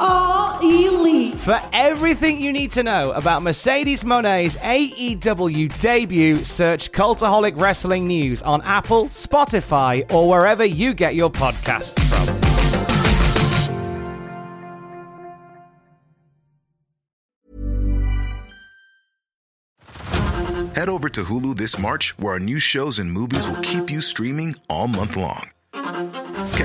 are elite. For everything you need to know about Mercedes Moné's AEW debut, search Cultaholic Wrestling News on Apple, Spotify, or wherever you get your podcasts from. Head over to Hulu this March, where our new shows and movies will keep you streaming all month long.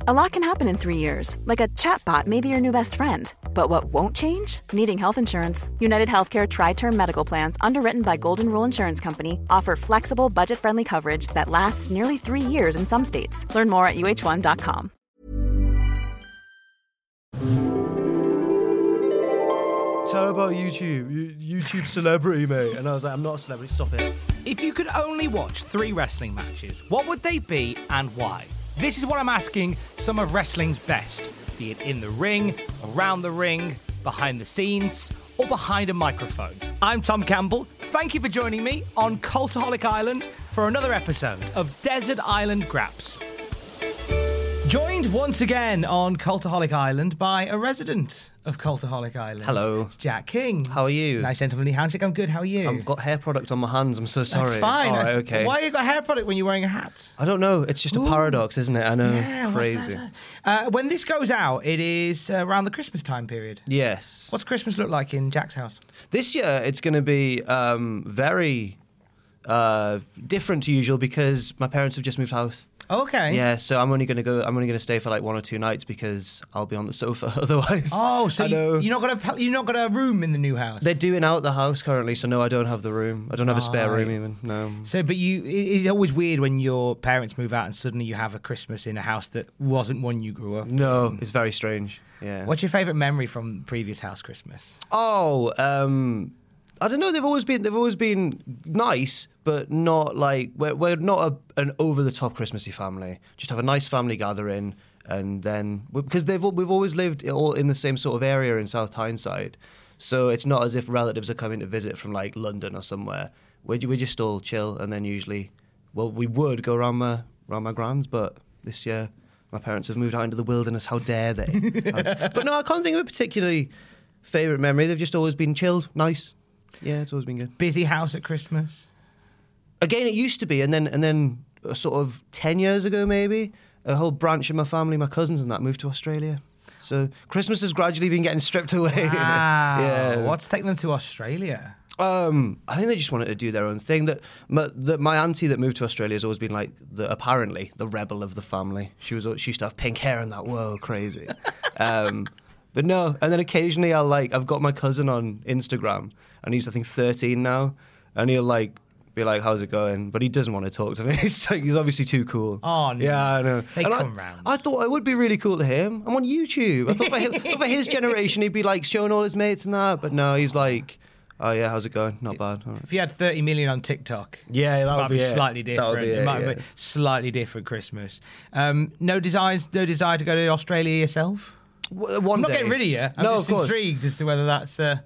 A lot can happen in three years, like a chatbot may be your new best friend. But what won't change? Needing health insurance. United Healthcare Tri Term Medical Plans, underwritten by Golden Rule Insurance Company, offer flexible, budget friendly coverage that lasts nearly three years in some states. Learn more at uh1.com. Tell about YouTube. You- YouTube celebrity, mate. And I was like, I'm not a celebrity. Stop it. If you could only watch three wrestling matches, what would they be and why? This is what I'm asking some of wrestling's best, be it in the ring, around the ring, behind the scenes, or behind a microphone. I'm Tom Campbell. Thank you for joining me on Cultaholic Island for another episode of Desert Island Graps. Joined once again on Cultaholic Island by a resident of Cultaholic Island. Hello. It's Jack King. How are you? Nice gentlemanly handshake. I'm good. How are you? I've got hair product on my hands. I'm so sorry. That's fine. All right, okay. Why you got hair product when you're wearing a hat? I don't know. It's just a paradox, isn't it? I know. Yeah, Crazy. Uh, when this goes out, it is uh, around the Christmas time period. Yes. What's Christmas look like in Jack's house? This year, it's going to be um, very uh, different to usual because my parents have just moved house. Okay. Yeah, so I'm only going to go. I'm only going to stay for like one or two nights because I'll be on the sofa otherwise. Oh, so you, you're not gonna you're not got a room in the new house. They're doing out the house currently, so no, I don't have the room. I don't have a spare room even. No. so, but you, it- it's always weird when your parents move out and suddenly you have a Christmas in a house that wasn't one you grew up. No, it's very strange. Yeah. What's your favourite memory from previous house Christmas? Oh, um, I don't know. They've always been they've always been nice, but not like we're, we're not a, an over the top Christmassy family. Just have a nice family gathering, and then because they've we've always lived all in the same sort of area in South Tyneside, so it's not as if relatives are coming to visit from like London or somewhere. We we just all chill, and then usually, well, we would go around my around my grand's, but this year. My parents have moved out into the wilderness. How dare they? but no, I can't think of a particularly favorite memory. They've just always been chilled, nice. Yeah, it's always been good. Busy house at Christmas. Again, it used to be, and then and then uh, sort of ten years ago, maybe a whole branch of my family, my cousins and that, moved to Australia. So Christmas has gradually been getting stripped away. Wow. yeah. What's taking them to Australia? Um, I think they just wanted to do their own thing. That my, that my auntie that moved to Australia has always been like the apparently the rebel of the family. She was she used to have pink hair and that. Whoa, crazy. um, but no, and then occasionally I'll like I've got my cousin on Instagram and he's I think 13 now, and he'll like be like, "How's it going?" But he doesn't want to talk to me. He's like, he's obviously too cool. Oh, no. yeah, I know. They And I- come round. I thought it would be really cool to him. I'm on YouTube. I thought for, him, thought for his generation he'd be like showing all his mates and that, but no, he's like. Oh yeah, how's it going? Not bad. Right. If you had 30 million on TikTok, Yeah, that would be be slightly That would different. be It, it, might yeah. be slightly different Christmas. Um, no desires, no desire to go to Australia yourself. W- One I'm not getting rid of you. I'm no, just intrigued as to whether that's uh,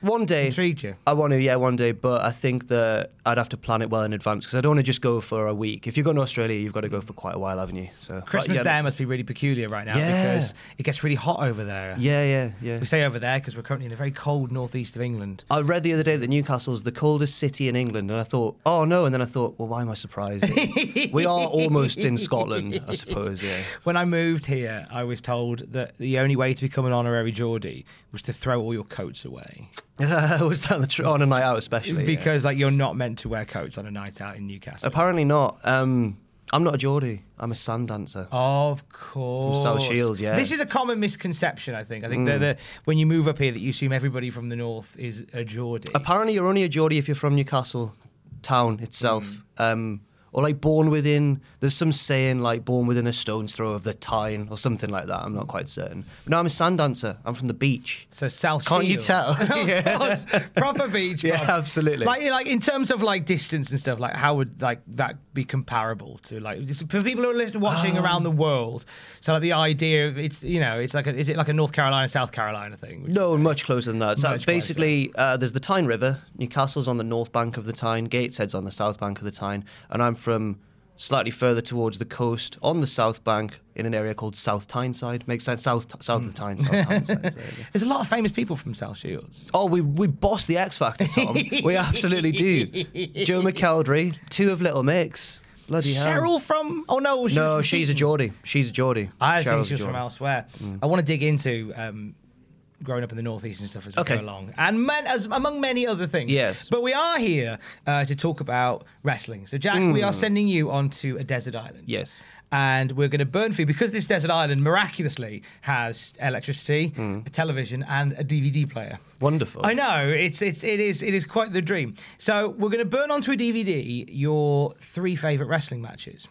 One day. intrigued you. I want to, yeah, one day, but I think that I'd have to plan it well in advance because I don't want to just go for a week. If you're going to Australia, you've got to go for quite a while, haven't you? So Christmas yeah, there must be really peculiar right now Yeah. because it gets really hot over there. Yeah, yeah, yeah. We say over there because we're currently in the very cold northeast of England. I read the other day that Newcastle's the coldest city in England, and I thought, oh no, and then I thought, well, why am I surprised? we are almost in Scotland, I suppose. Yeah. When I moved here, I was told that the only way to become an honorary Geordie was to throw all your coats away. Was that the tr- on a night out, especially? yeah. Because like you're not meant to wear coats on a night out in Newcastle. apparently not. Um, I'm not a Geordie. I'm a sand dancer. Of course. South Shields, yeah. Mm. This is a common misconception, I think. I think that the, when you move up here, that you assume everybody from the north is a Geordie. Apparently, you're only a Geordie if you're from Newcastle town itself. Mm. Um, or like born within. There's some saying like born within a stone's throw of the Tyne or something like that. I'm not quite certain. But no, I'm a sand dancer. I'm from the beach. So South Can't you tell? Yeah. course. proper beach. Yeah, absolutely. Like, like in terms of like distance and stuff, like how would like that be comparable to like for people who are listening, watching Um, around the world? So like the idea of it's you know it's like a, is it like a North Carolina South Carolina thing? No, much closer than that. So basically, uh, there's the Tyne River. Newcastle's on the north bank of the Tyne. Gateshead's on the south bank of the Tyne, and I'm from slightly further towards the coast on the south bank in an area called South Tyneside. Makes sense. South south of the Tyne. South Tyneside. there. There's a lot of famous people from South Shields. Oh, we we boss the X Factor, Tom. we absolutely do. Joe McElderry, two of Little Mix. Bloody hell. Cheryl from oh no she No, she's a. Geordie. She's a Geordie. I Cheryl's think a she was from elsewhere. I want to dig into um, growing up in the northeast and stuff as we Okay. go along, and men, as among many other things. Yes. but we are here uh, to talk about wrestling. So, Jack, we are sending you onto a desert island. Yes. And we're going to burn for you because this desert island miraculously has electricity, a television, and a DVD player. Wonderful. I know it's it's it is it is quite the dream. So we're going to burn onto a DVD your three favorite wrestling matches.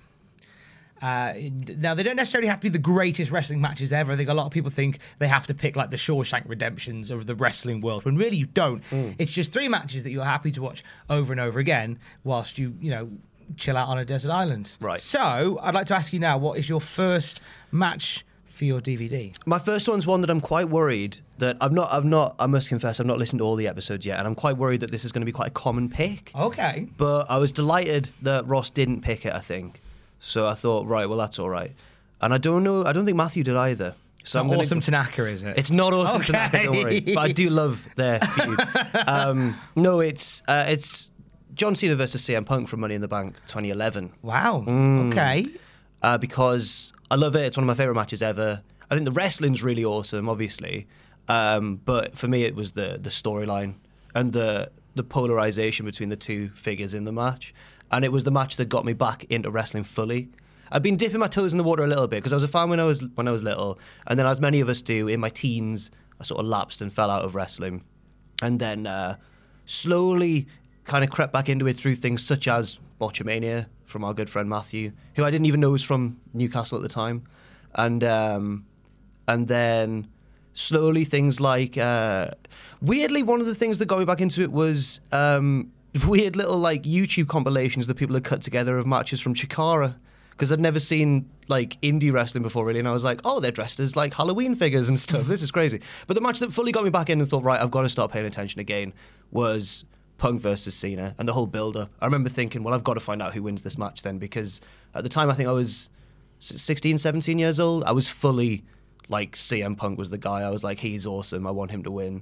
Uh, now they don't necessarily have to be the greatest wrestling matches ever. I think a lot of people think they have to pick like the Shawshank Redemptions of the wrestling world, when really you don't. Mm. It's just three matches that you're happy to watch over and over again, whilst you you know chill out on a desert island. Right. So I'd like to ask you now, what is your first match for your DVD? My first one's one that I'm quite worried that I've not, I've not, I must confess, I've not listened to all the episodes yet, and I'm quite worried that this is going to be quite a common pick. Okay. But I was delighted that Ross didn't pick it. I think so. I thought, right, well, that's all right. And I don't know, I don't think Matthew did either. So I'm gonna- awesome Tanaka, is it? It's not awesome Okay. Tanaka, don't worry. But I do love their feud. um, no, it's uh, it's John Cena versus CM Punk from Money in the Bank 2011. Wow. Mm. Okay. uh, because I love it. It's one of my favorite matches ever. I think the wrestling's really awesome, obviously, um, but for me, it was the the storyline and the the polarization between the two figures in the match, and it was the match that got me back into wrestling fully. I've been dipping my toes in the water a little bit because I was a fan when I was when I was little, and then as many of us do in my teens, I sort of lapsed and fell out of wrestling, and then uh, slowly kind of crept back into it through things such as Botchamania from our good friend Matthew, who I didn't even know was from Newcastle at the time, and um, and then slowly things like uh, weirdly one of the things that got me back into it was um, weird little like YouTube compilations that people had cut together of matches from Chikara. Because I'd never seen like indie wrestling before, really, and I was like, "Oh, they're dressed as like Halloween figures and stuff. This is crazy." But the match that fully got me back in and thought, "Right, I've got to start paying attention again," was Punk versus Cena and the whole build-up. I remember thinking, "Well, I've got to find out who wins this match then," because at the time I think I was 16, 17 years old. I was fully like CM Punk was the guy. I was like, he's awesome. I want him to win.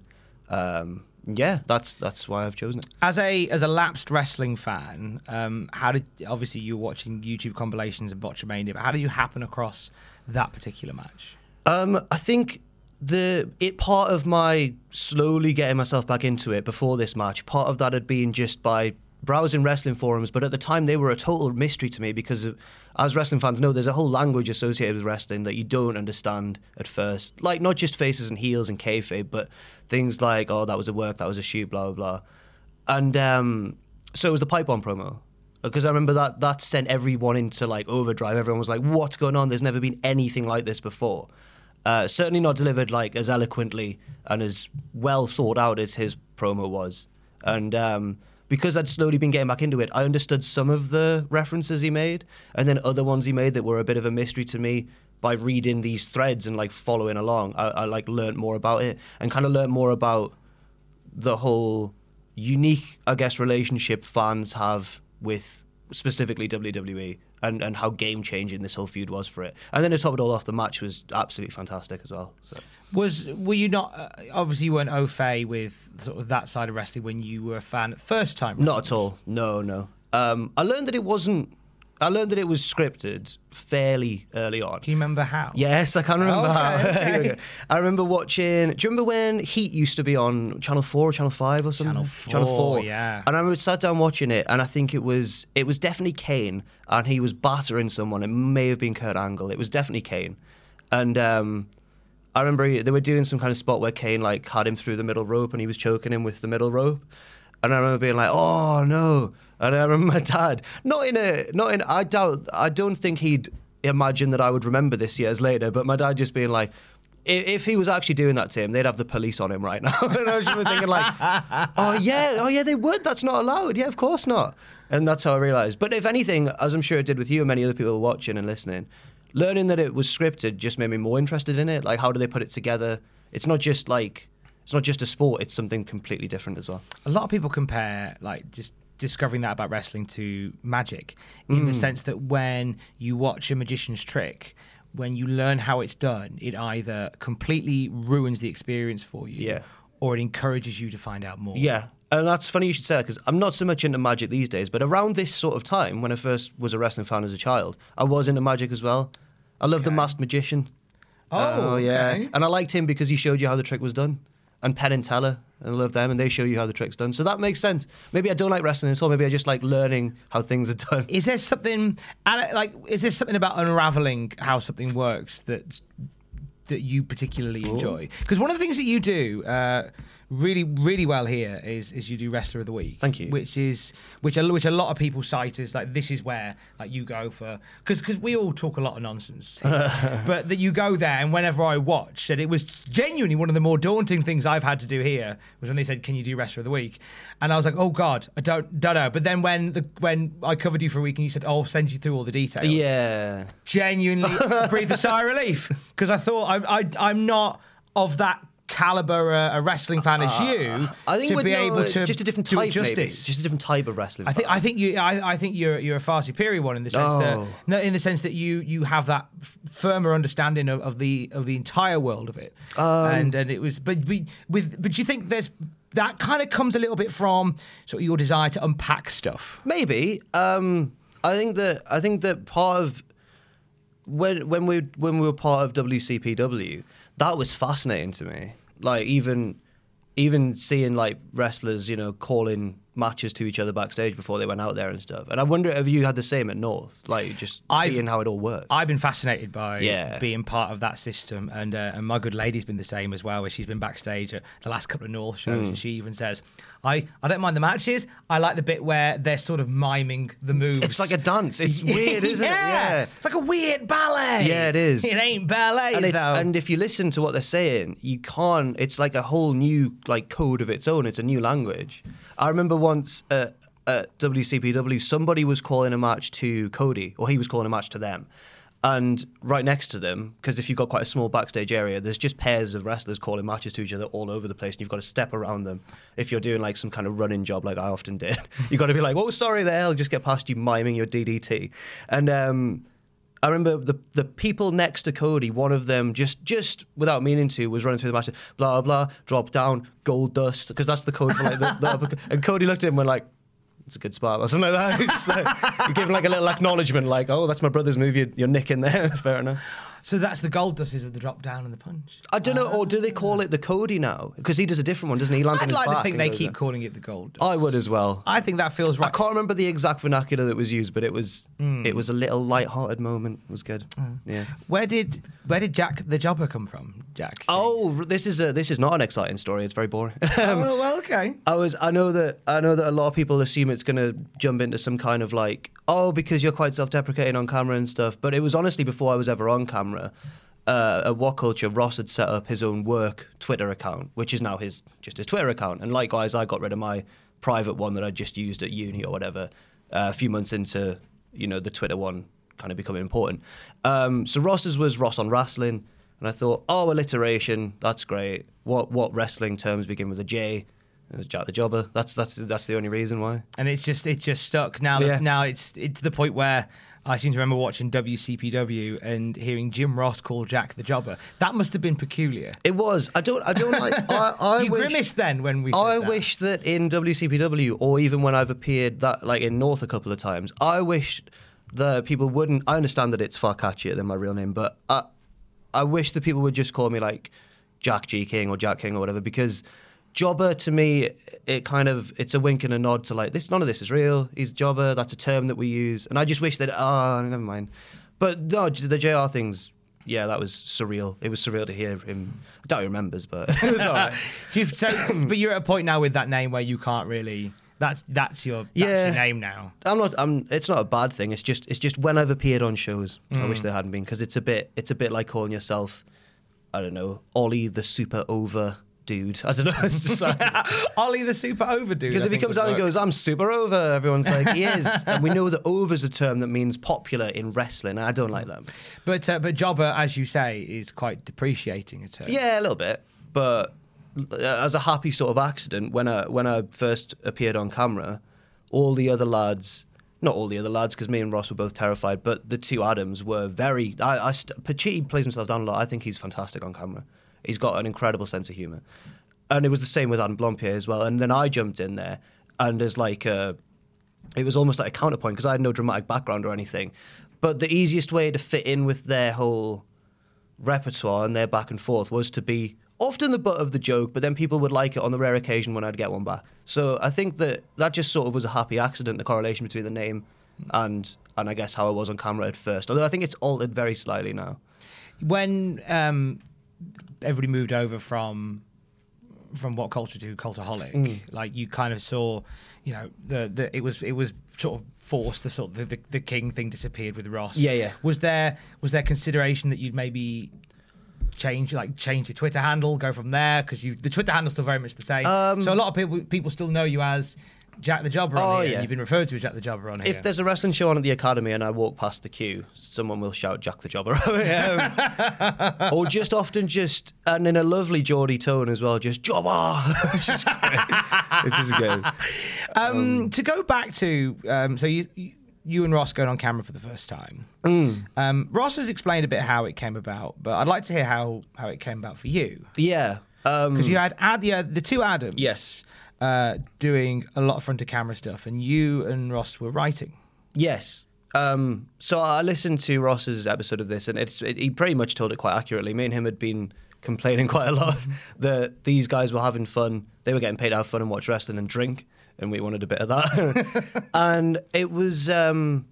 Um, yeah, that's that's why I've chosen it. As a as a lapsed wrestling fan, um, how did obviously you were watching YouTube compilations of Botchamania, but how do you happen across that particular match? Um, I think the it part of my slowly getting myself back into it before this match. Part of that had been just by browsing wrestling forums, but at the time they were a total mystery to me because, of, as wrestling fans know, there's a whole language associated with wrestling that you don't understand at first. Like not just faces and heels and kayfabe, but things like oh that was a work, that was a shoot, blah blah blah. And um, so it was the pipe bomb promo. Because I remember that that sent everyone into like overdrive. Everyone was like, "What's going on? There's never been anything like this before." Uh, certainly not delivered like as eloquently and as well thought out as his promo was. And um, because I'd slowly been getting back into it, I understood some of the references he made, and then other ones he made that were a bit of a mystery to me. By reading these threads and like following along, I, I like learned more about it and kind of learned more about the whole unique, I guess, relationship fans have with specifically WWE and, and how game changing this whole feud was for it. And then to top it all off, the match was absolutely fantastic as well. So Was were you not uh, obviously you weren't au fait with sort of that side of wrestling when you were a fan first time? not at all. No, no. Um, I learned that it wasn't. I learned that it was scripted fairly early on. Do you remember how? Yes, I can remember Okay, how. okay. Here we go. I remember watching. Do you remember when Heat used to be on Channel Four or Channel Five or something? Channel 4, yeah. And I remember sat down watching it, and I think it was it was definitely Kane, and he was battering someone. It may have been Kurt Angle. It was definitely Kane, and um, I remember they were doing some kind of spot where Kane like had him through the middle rope, and he was choking him with the middle rope. And I remember being like, "Oh no!" And I remember my dad, not in a, not in. I doubt. I don't think he'd imagine that I would remember this years later. But my dad just being like. If he was actually doing that to him, they'd have the police on him right now. and I was just thinking, like, oh yeah, oh yeah, they would. That's not allowed. Yeah, of course not. And that's how I realized. But if anything, as I'm sure it did with you and many other people watching and listening, learning that it was scripted just made me more interested in it. Like, how do they put it together? It's not just like it's not just a sport; it's something completely different as well. A lot of people compare like just discovering that about wrestling to magic in Mm. the sense that when you watch a magician's trick when you learn how it's done it either completely ruins the experience for you Yeah. or it encourages you to find out more Yeah. And that's funny you should say that because I'm not so much into magic these days, but around this sort of time, when I first was a wrestling fan as a child, I was into magic as well. I love the Masked Magician. Oh, yeah. okay. And I liked him because he showed you how the trick was done. And Penn and Teller, I love them, and they show you how the trick's done. So that makes sense. Maybe I don't like wrestling at all. Maybe I just like learning how things are done. is there something like is there something about unraveling how something works that that you particularly enjoy because one of the things that you do uh, really really well here is is you do wrestler of the week. Thank you. which is which a, which a lot of people cite as like this is where like you go for because because we all talk a lot of nonsense here, but that you go there and whenever I watch and it was genuinely one of the more daunting things I've had to do here was when they said can you do wrestler of the week? And I was like oh god I don't don't know. But then when the when I covered you for a week and you said oh I'll send you through all the details Yeah. genuinely breathe a sigh of relief. Because I thought I, I, I'm not of that caliber uh, a wrestling fan as you I think to be able uh, to just a different do type, justice. Just a different type of wrestling. I think fan. I think you I, I think you're you're a far superior one in the sense Oh. that no in the sense that you you have that f- firmer understanding of, of the of the entire world of it Um, and and it was but we with but you think there's that kind of comes a little bit from sort of your desire to unpack stuff Maybe. Um, I think that I think that part of when when we when we were part of WCPW, that was fascinating to me. Like even even seeing like wrestlers, you know, calling matches to each other backstage before they went out there and stuff. And I wonder if you had the same at North, like just I've- seeing how it all works. I've been fascinated by Yeah. being part of that system, and uh, and my good lady's been the same as well. Where she's been backstage at the last couple of North shows, Hmm. and she even says, "I I don't mind the matches. I like the bit where they're sort of miming the moves. It's like a dance. It's weird, isn't it? Yeah. Yeah. it's like a weird ballet. Yeah, it is. It ain't ballet and it's though. and if you listen to what they're saying, you can't. It's like a whole new like code of its own. It's a new language. I remember once at WCPW, somebody was calling a match to Cody, or he was calling a match to them. And right next to them, because if you've got quite a small backstage area, there's just pairs of wrestlers calling matches to each other all over the place, and you've got to step around them. If you're doing like some kind of running job, like I often did, you've got to be like, "Oh, sorry, there." I'll just get past you miming your DDT, and um, I remember the the people next to Cody, one of them just just without meaning to was running through the match, blah blah, drop down, gold dust, because that's the code for like the, the and Cody looked at him and went like. It's a good spot or something like that. Just uh, like, you give like a little acknowledgement, like, "Oh, that's my brother's. You're, you're nicking there. Fair enough." So that's the gold dust is with the drop down and the punch. I don't know, or do they call it the Cody now? Because he does a different one, doesn't he? He lands on I'd his like to back think and they goes keep there. calling it the gold. Dust. I would as well. I think that feels right. I right. can't remember the exact vernacular that was used, but it was Hmm. it was a little light-hearted moment. It was good. Yeah. Where did where did Jack the Jobber come from? Jack. Oh, this is a this is not an exciting story. It's very boring. Um, oh well, okay. I was I know that I know that a lot of people assume it's going to jump into some kind of like oh because you're quite self-deprecating on camera and stuff. But it was honestly before I was ever on camera. Uh, at What Culture, Ross had set up his own work Twitter account, which is now his just his Twitter account. And likewise, I got rid of my private one that I just used at uni or whatever uh, a few months into you know the Twitter one kind of becoming important. Um, so Ross's was Ross on wrestling, and I thought, oh, alliteration, that's great. What what wrestling terms begin with a J? Jack the Jobber. That's that's that's the only reason why. and it's just it just stuck now. Yeah. Now it's it's to the point where I seem to remember watching WCPW and hearing Jim Ross call Jack the Jobber. That must have been peculiar. It was. I don't. I don't like. I, I you wish, grimaced then when we. I that. wish that in WCPW or even when I've appeared that like in North a couple of times, I wish that people wouldn't. I understand that it's far catchier than my real name, but I, I wish that people would just call me like Jack G King or Jack King or whatever because. Jobber to me, it kind of it's a wink and a nod to like this. None of this is real. He's jobber. That's a term that we use, and I just wish that. Oh, never mind. But no, the JR thing's yeah, that was surreal. It was surreal to hear him. I doubt he remembers, but it was all right. Do you, so, but you're at a point now with that name where you can't really. That's that's your that's Yeah. your name now. I'm not. I'm. It's not a bad thing. It's just. It's just when I've appeared on shows. I Mm. wish they hadn't been because it's a bit. It's a bit like calling yourself. I don't know, Ollie the super over dude. I don't know. It's just like Ollie the super over dude. because if he comes out and goes, "I'm super over," everyone's like, "He is," and we know that "over" is a term that means popular in wrestling. I don't like that. but uh, but jobber, as you say, is quite depreciating a term. Yeah, a little bit, but uh, as a happy sort of accident, when I when I first appeared on camera, all the other lads, not all the other lads, because me and Ross were both terrified, but the two Adams were very. I, I st- Pachi plays himself down a lot. I think he's fantastic on camera. He's got an incredible sense of humor, and it was the same with Adam Blampied as well. And then I jumped in there, and there's like a it was almost like a counterpoint because I had no dramatic background or anything. But the easiest way to fit in with their whole repertoire and their back and forth was to be often the butt of the joke, but then people would like it on the rare occasion when I'd get one back. So I think that that just sort of was a happy accident, the correlation between the name and and I guess how I was on camera at first. Although I think it's altered very slightly now. When um, everybody moved over from from what culture to cultaholic, Mm. like you kind of saw, you know, the, the it was it was sort of forced. The sort of the, the, the king thing disappeared with Ross. Yeah, yeah. Was there was there consideration that you'd maybe change like change your Twitter handle, go from there because you the Twitter handle's still very much the same. so a lot of people people still know you as Jack the Jobber on Um, Oh, here. yeah. And you've been referred to as Jack the Jobber on here. If there's a wrestling show on at the academy and I walk past the queue, someone will shout Jack the Jobber. Um, or just often just, and in a lovely Geordie tone as well, just Jobber. which is great. Which is good. Um, to go back to um, so you you and Ross going on camera for the first time. Mm. Um, Ross has explained a bit how it came about, but I'd like to hear how how it came about for you Yeah. Um, because you had Ad, yeah, the two Adams. Yes. Uh, doing a lot of front of camera stuff, and you and Ross were writing. Yes. Um, so I listened to Ross's episode of this, and it's it, he pretty much told it quite accurately. Me and him had been complaining quite a lot that these guys were having fun. They were getting paid to have fun and watch wrestling and drink, and we wanted a bit of that. and it was um,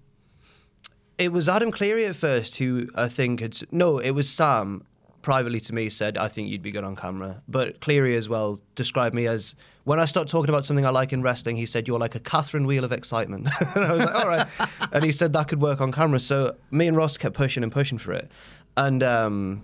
it was Adam Cleary at first who I think had no, it was Sam privately to me said I think you'd be good on camera, but Cleary as well described me as when I start talking about something I like in wrestling, he said you're like a Catherine wheel of excitement. and I was like, all right, and he said that could work on camera. So me and Ross kept pushing and pushing for it, and um,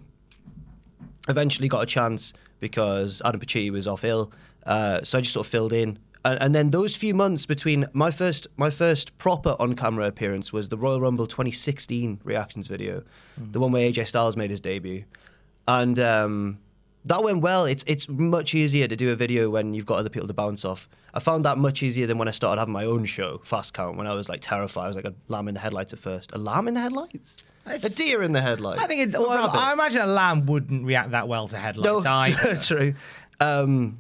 eventually got a chance because Adam Pacitti was off ill. Uh, so I just sort of filled in. And, and then those few months between my first my first proper on camera appearance was the Royal Rumble 2016 reactions video, the one where AJ Styles made his debut, and um, that went well. It's it's much easier to do a video when you've got other people to bounce off. I found that much easier than when I started having my own show, Fast Count, when I was like terrified. I was like a lamb in the headlights at first. A lamb in the headlights? It's- a deer in the headlights? I think it, well. I imagine a lamb wouldn't react that well to headlights either. true. Um,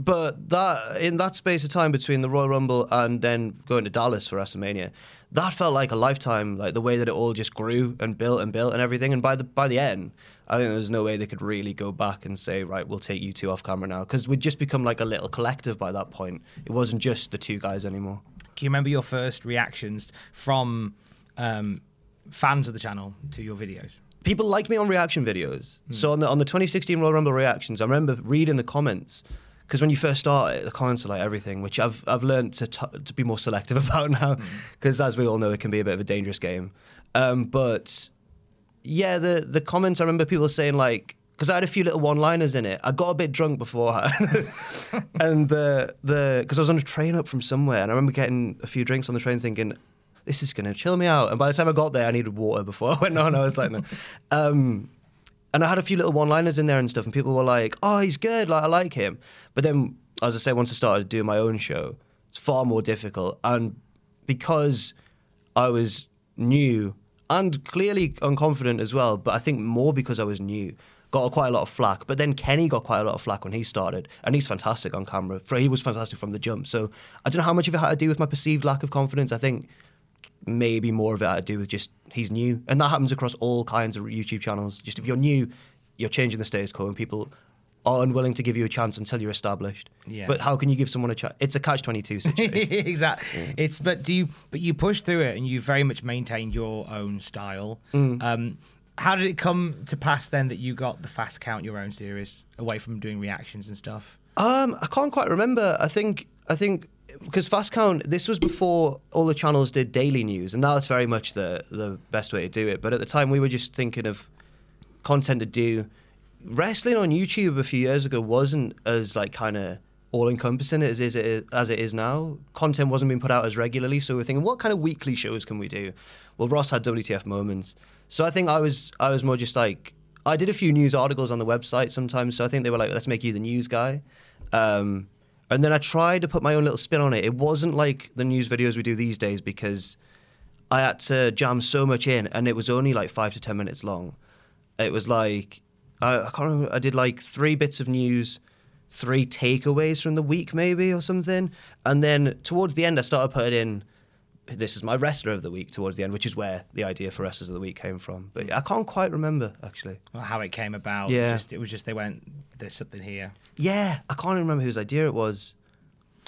but that in that space of time between the Royal Rumble and then going to Dallas for WrestleMania, that felt like a lifetime. Like the way that it all just grew and built and built and everything. And by the by the end, I think there's no way they could really go back and say, right, we'll take you two off camera now, because we'd just become like a little collective by that point. It wasn't just the two guys anymore. Can you remember your first reactions from um, fans of the channel to your videos? people like me on reaction videos. So on the on the 2016 Royal Rumble reactions, I remember reading the comments because when you first start it, the comments are like everything, which I've I've learned to t- to be more selective about now because as we all know, it can be a bit of a dangerous game. Um, but yeah, the the comments I remember people saying like. Because I had a few little one-liners in it. I got a bit drunk beforehand, and the the because I was on a train up from somewhere, and I remember getting a few drinks on the train, thinking, this is to chill me out. And by the time I got there, I needed water before I went on. I was like, no. Um, and I had a few little one-liners in there and stuff, and people were like, "Oh, he's good. Like I like him." But then, as I say, once I started doing my own show, it's far more difficult. And because I was new and clearly unconfident as well, but I think more because I was new, got quite a lot of flack. But then Kenny got quite a lot of flack when he started, and he's fantastic on camera. He was fantastic from the jump. So I don't know how much of it had to do with my perceived lack of confidence. I think maybe more of it had to do with just he's new, and that happens across all kinds of YouTube channels. Just if you're new, you're changing the status quo, and people are unwilling to give you a chance until you're established. Yeah. But how can you give someone a chance? It's a catch twenty two situation. exactly. It's but do you but you push through it and you very much maintained your own style. Mm. Um, how did it come to pass then that you got the fast count your own series away from doing reactions and stuff? Um, I can't quite remember. I think I think because Fast Count, this was before all the channels did daily news, and now it's very much the the best way to do it. But at the time, we were just thinking of content to do. Wrestling on YouTube a few years ago wasn't as like kind of all encompassing as is it as it is now. Content wasn't being put out as regularly, so we we're thinking, what kind of weekly shows can we do? Well, Ross had WTF moments, so I think I was I was more just like I did a few news articles on the website sometimes, so I think they were like, let's make you the news guy. Um, and then I tried to put my own little spin on it. It wasn't like the news videos we do these days because I had to jam so much in, and it was only like five to ten minutes long. It was like I, I can't remember. I did like three bits of news, three takeaways from the week, maybe or something, and then towards the end, I started putting in. This is my wrestler of the week towards the end, which is where the idea for wrestlers of the week came from. But I can't quite remember actually. Or how it came about? Yeah. It, just, it was just they went. There's something here. Yeah, I can't remember whose idea it was.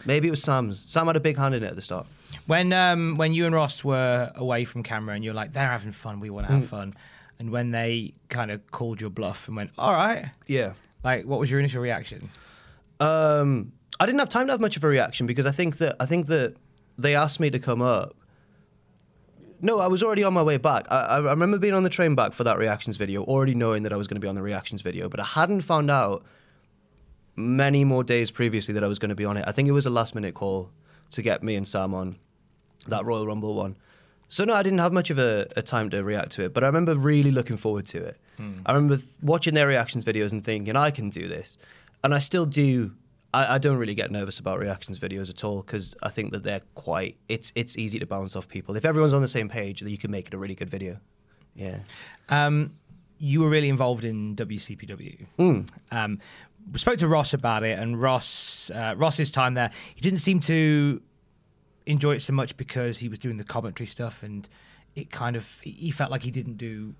Maybe it was Sam's. Sam had a big hand in it at the start. When um when you and Ross were away from camera and you're like they're having fun, we want to have fun, and when they kind of called your bluff and went, all right, Yeah. like what was your initial reaction? Um, I didn't have time to have much of a reaction because I think that I think that they asked me to come up. No, I was already on my way back. I, I remember being on the train back for that reactions video, already knowing that I was going to be on the reactions video, but I hadn't found out many more days previously that I was going to be on it. I think it was a last minute call to get me and Sam on that Royal Rumble one. So no, I didn't have much of a, a time to react to it, but I remember really looking forward to it. I remember th- watching their reactions videos and thinking I can do this, and I still do. I, I don't really get nervous about reactions videos at all because I think that they're quite. It's it's easy to bounce off people if everyone's on the same page. You can make it a really good video. Yeah. Um, you were really involved in WCPW. Um, we spoke to Ross about it, and Ross uh, Ross's time there, he didn't seem to enjoy it so much because he was doing the commentary stuff, and it kind of he felt like he didn't do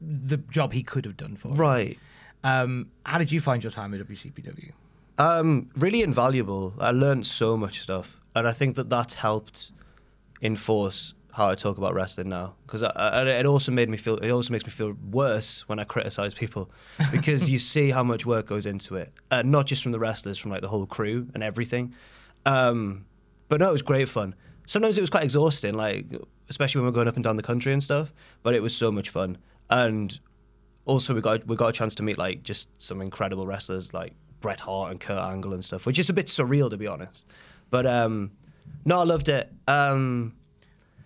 the job he could have done for. Right. Um, how did you find your time at WCPW? Um, really invaluable. I learned so much stuff, and I think that that's helped enforce how I talk about wrestling now. Because it also made me feel. It also makes me feel worse when I criticize people, because you see how much work goes into it, uh, not just from the wrestlers, from like the whole crew and everything. Um, but no, it was great fun. Sometimes it was quite exhausting, like especially when we we're going up and down the country and stuff. But it was so much fun, and also we got we got a chance to meet like just some incredible wrestlers like Bret Hart and Kurt Angle and stuff, which is a bit surreal to be honest. But um, no, I loved it. Um,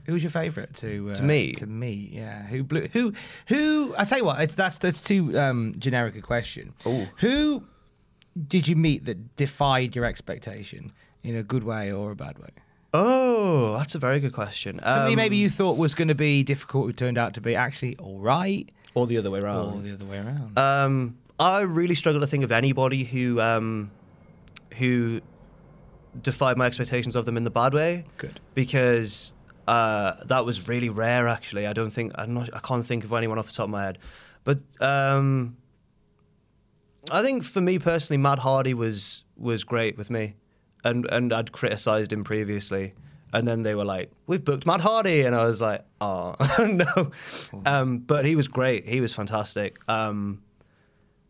Who was your favourite to uh, To me? To me, yeah. Who blew? Who? Who? I tell you what, it's that's that's too um, generic a question. Ooh. Who did you meet that defied your expectation in a good way or a bad way? oh, that's a very good question. Somebody Um, maybe you thought was going to be difficult, who turned out to be actually all right, or the other way around. or the other way around. Um, I really struggle to think of anybody who um, who defied my expectations of them in the bad way. Good. because uh, that was really rare. Actually, I don't think I'm not. I can't think of anyone off the top of my head, but um, I think for me personally, Matt Hardy was was great with me, and and I'd criticised him previously. And then they were like, "We've booked Matt Hardy," and I was like, "Oh no!" Um, but he was great. He was fantastic. Um,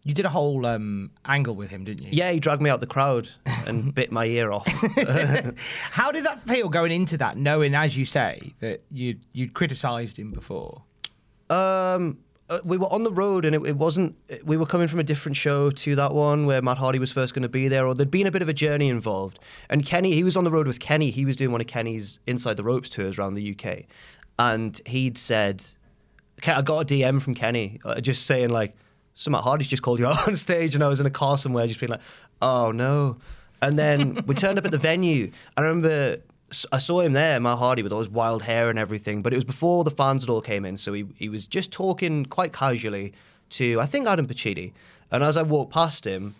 you did a whole um, angle with him, didn't you? yeah, he dragged me out the crowd and bit my ear off. How did that feel going into that, knowing, as you say, that you you'd criticised him before? Um, uh, we were on the road, and it, it wasn't. We were coming from a different show to that one where Matt Hardy was first going to be there, or there'd been a bit of a journey involved. And Kenny, he was on the road with Kenny. He was doing one of Kenny's Inside the Ropes tours around the UK, and he'd said, "Okay, I got a DM from Kenny uh, just saying like, so Matt Hardy's just called you out on stage, and I was in a car somewhere, just being like, oh no." And then we turned up at the venue. I remember I saw him there, Matt Hardy, with all his wild hair and everything. But it was before the fans had all came in, so he he was just talking quite casually to I think Adam Pacitti. And as I walked past him,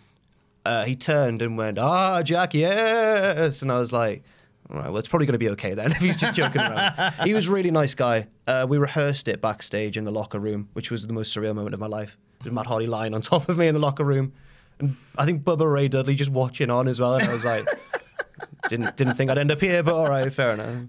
uh, he turned and went, "Ah, Jack, yes!" And I was like, "All right, well, it's probably going to be okay then if he's just joking around." he was a really nice guy. Uh, we rehearsed it backstage in the locker room, which was the most surreal moment of my life. Matt Hardy lying on top of me in the locker room, and I think Bubba Ray Dudley just watching on as well. And I was like, didn't didn't think I'd end up here, but all right, fair enough.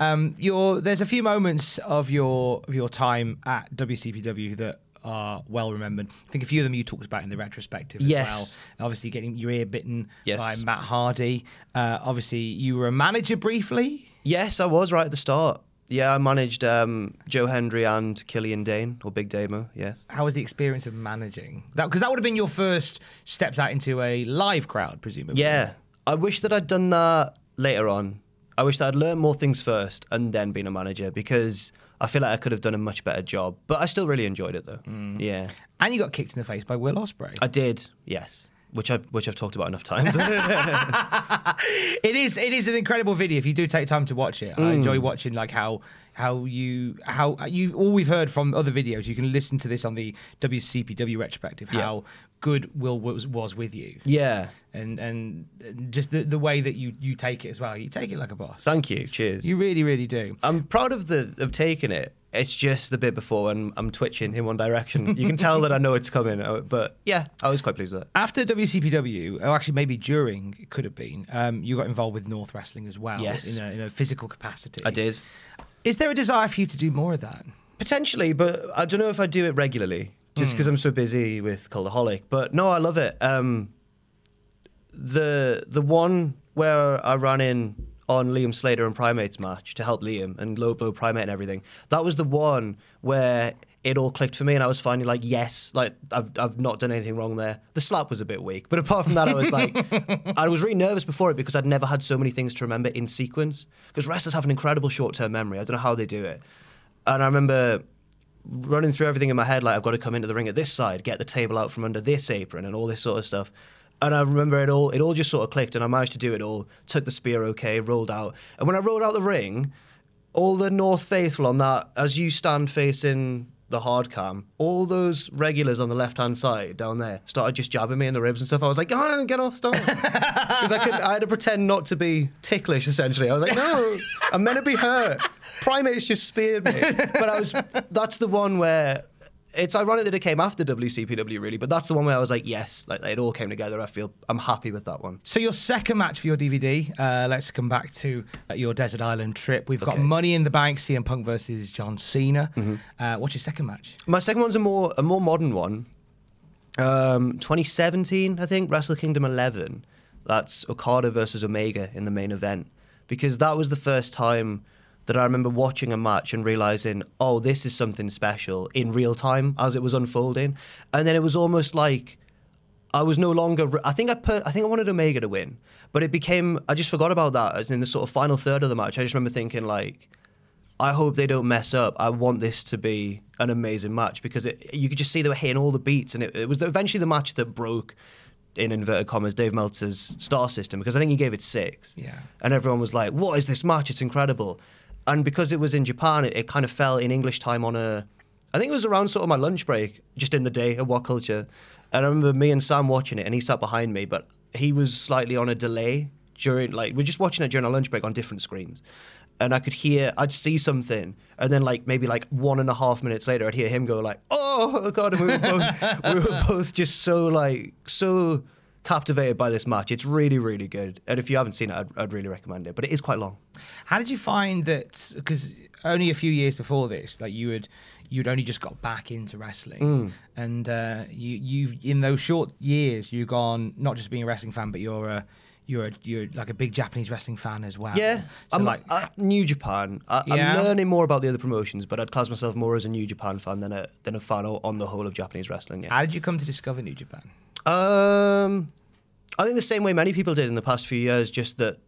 Um, your there's a few moments of your of your time at WCPW that are well remembered. I think a few of them you talked about in the retrospective as Yes. well. Obviously, getting your ear bitten Yes. by Matt Hardy. Uh, obviously, you were a manager briefly. Yes, I was right at the start. Yeah, I managed um, Joe Hendry and Killian Dain or Big Damo. Yes. How was the experience of managing that? Because that would have been your first steps out into a live crowd, presumably. Yeah, I wish that I'd done that later on. I wish that I'd learned more things first and then been a manager because I feel like I could have done a much better job. But I still really enjoyed it though. Mm. Yeah, And you got kicked in the face by Will Ospreay. I did. Yes, which I've which I've talked about enough times. it is it is an incredible video if you do take time to watch it. I enjoy mm. watching like how how you how you all we've heard from other videos. You can listen to this on the WCPW retrospective. How good Will was was with you. yeah. And and just the the way that you you take it as well. You take it like a boss. Thank you. Cheers. You really really do. I'm proud of the of taking it. It's just the bit before when I'm twitching in one direction. You can tell that I know it's coming. uh, But yeah, I was quite pleased with it. After WCPW, or actually maybe during, it could have been, um, you got involved with North Wrestling as well Yes. in, a, in a physical capacity. I did. Is there a desire for you to do more of that? Potentially, but I don't know if I do it regularly, just because I'm so busy with Cultaholic. But no, I love it. Um, the the one where I ran in on Liam Slater and Primate's match to help Liam and low blow Primate and everything. That was the one where it all clicked for me, and I was finally like, yes, like I've I've not done anything wrong there. The slap was a bit weak, but apart from that, I was like, I was really nervous before it because I'd never had so many things to remember in sequence. Because wrestlers have an incredible short term memory. I don't know how they do it, and I remember running through everything in my head like I've got to come into the ring at this side, get the table out from under this apron and all this sort of stuff. And I remember it all it all just sort of clicked and I managed to do it all. Took the spear okay, rolled out. And when I rolled out the ring, all the North Faithful on that as you stand facing the hard cam, all those regulars on the left hand side down there started just jabbing me in the ribs and stuff. I was like, oh, get off, stop. Because I could I had to pretend not to be ticklish essentially. I was like, no, I'm meant to be hurt. Primates just speared me. But I was that's the one where it's ironic that it came after WCPW really, but that's the one where I was like, yes, like it all came together. I feel I'm happy with that one. So your second match for your DVD, uh, let's come back to uh, your desert island trip. We've got Okay. Mm-hmm. Money in the Bank, CM Punk versus John Cena. Uh, what's your second match? My second one's a more a more modern one. Um, 2017, I think, Wrestle Kingdom 11. That's Okada versus Omega in the main event because that was the first time that I remember watching a match and realizing, oh, this is something special in real time as it was unfolding, and then it was almost like I was no longer. I think I put. I think I wanted Omega to win, but it became. I just forgot about that as in the sort of final third of the match. I just remember thinking like, I hope they don't mess up. I want this to be an amazing match because it, you could just see they were hitting all the beats, and it, it was the, eventually the match that broke, in inverted commas, Dave Meltzer's star system because I think he gave it six. Yeah. And everyone was like, "What is this match? It's incredible." And because it was in Japan, it, it kind of fell in English time on a. I think it was around sort of my lunch break, just in the day at What Culture. And I remember me and Sam watching it, and he sat behind me, but he was slightly on a delay during, like, we're just watching it during our lunch break on different screens. And I could hear, I'd see something, and then, like, maybe like one and a half minutes later, I'd hear him go, like, oh, God. And we were both, we were both just so, like, so captivated by this match. It's really, really good. And if you haven't seen it, I'd, I'd really recommend it. But it is quite long. How did you find that? Because only a few years before this, like you had, you'd only just got back into wrestling, Mm. and uh, you, you in those short years, you've gone not just being a wrestling fan, but you're a, you're a, you're like a big Japanese wrestling fan as well. Yeah, So I'm like, uh, New Japan. I, Yeah. I'm learning more about the other promotions, but I'd class myself more as a New Japan fan than a than a fan on the whole of Japanese wrestling. Yeah. how did you come to discover New Japan? Um, I think the same way many people did in the past few years, just that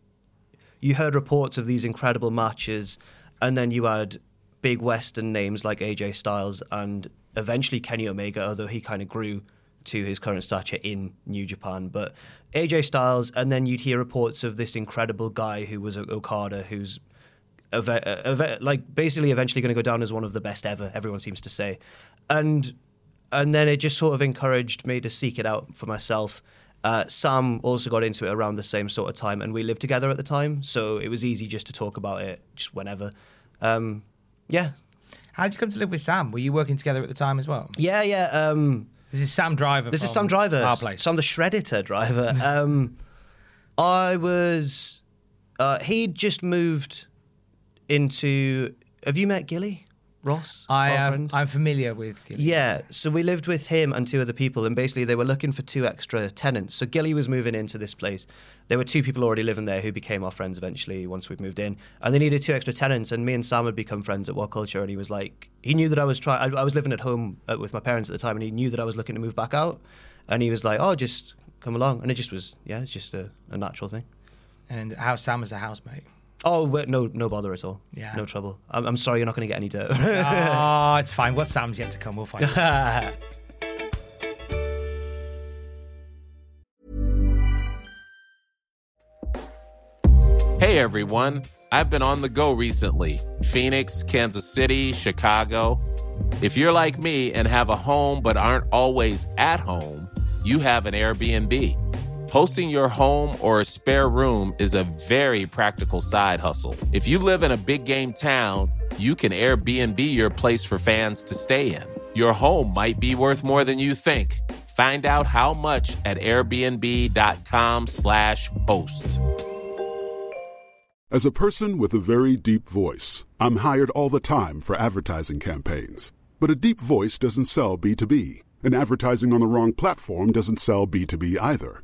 you heard reports of these incredible matches, and then you had big Western names like AJ Styles and eventually Kenny Omega, although he kind of grew to his current stature in New Japan. But AJ Styles, and then you'd hear reports of this incredible guy who was Okada, who's like basically eventually going to go down as one of the best ever. Everyone seems to say, and and then it just sort of encouraged me to seek it out for myself. Uh, Sam also got into it around the same sort of time, and we lived together at the time, so it was easy just to talk about it just whenever. Um, yeah, How did you come to live with Sam? Were you working together at the time as well? yeah, yeah. Um, This is Sam Driver. this is Sam Driver. Our place. Sam the Shredditor driver. um, I was. Uh, he'd just moved into. Have you met Gilly Ross? I am. I'm familiar with. Gilly. Yeah, so we lived with him and two other people, and basically they were looking for two extra tenants. So Gilly was moving into this place. There were two people already living there who became our friends eventually once we'd moved in, and they needed two extra tenants. And me and Sam had become friends at What Culture, and he was like, he knew that I was trying. I, I was living at home uh, with my parents at the time, and he knew that I was looking to move back out, and he was like, "Oh, just come along," and it just was, yeah, it's just a, a natural thing. And how Sam is a housemate. Oh, but no, no bother at all. Yeah. no trouble. I'm, I'm sorry, you're not going to get any dirt. oh, it's fine. What Sam's yet to come, we'll find out. Hey everyone, I've been on the go recently Phoenix, Kansas City, Chicago. If you're like me and have a home but aren't always at home, you have an Airbnb. Hosting your home or a spare room is a very practical side hustle. If you live in a big game town, you can Airbnb your place for fans to stay in. Your home might be worth more than you think. Find out how much at airbnb.com/slash host. As a person with a very deep voice, I'm hired all the time for advertising campaigns. But a deep voice doesn't sell B2B, and advertising on the wrong platform doesn't sell B2B either.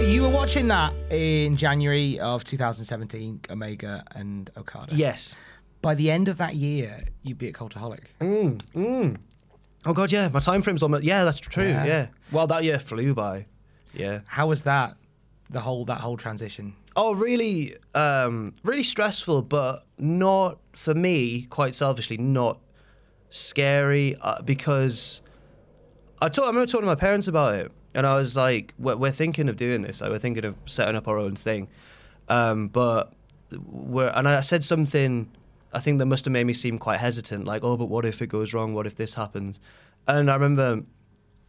You were watching that in January of 2017, Omega and Okada. yes. By the end of that year, you'd be at Cultaholic. Oh god, yeah. My time frame's almost. Yeah, that's true. Yeah. Yeah. Well, that year flew by. Yeah. How was that? The whole that whole transition. Oh, really, um, really stressful, but not for me. Quite selfishly, not scary uh, because I, told, I remember talking to my parents about it, and I was like, "We're, we're thinking of doing this. Like, we're thinking of setting up our own thing." Um, but we're, and I said something. I think that must have made me seem quite hesitant, like, "Oh, but what if it goes wrong? What if this happens?" And I remember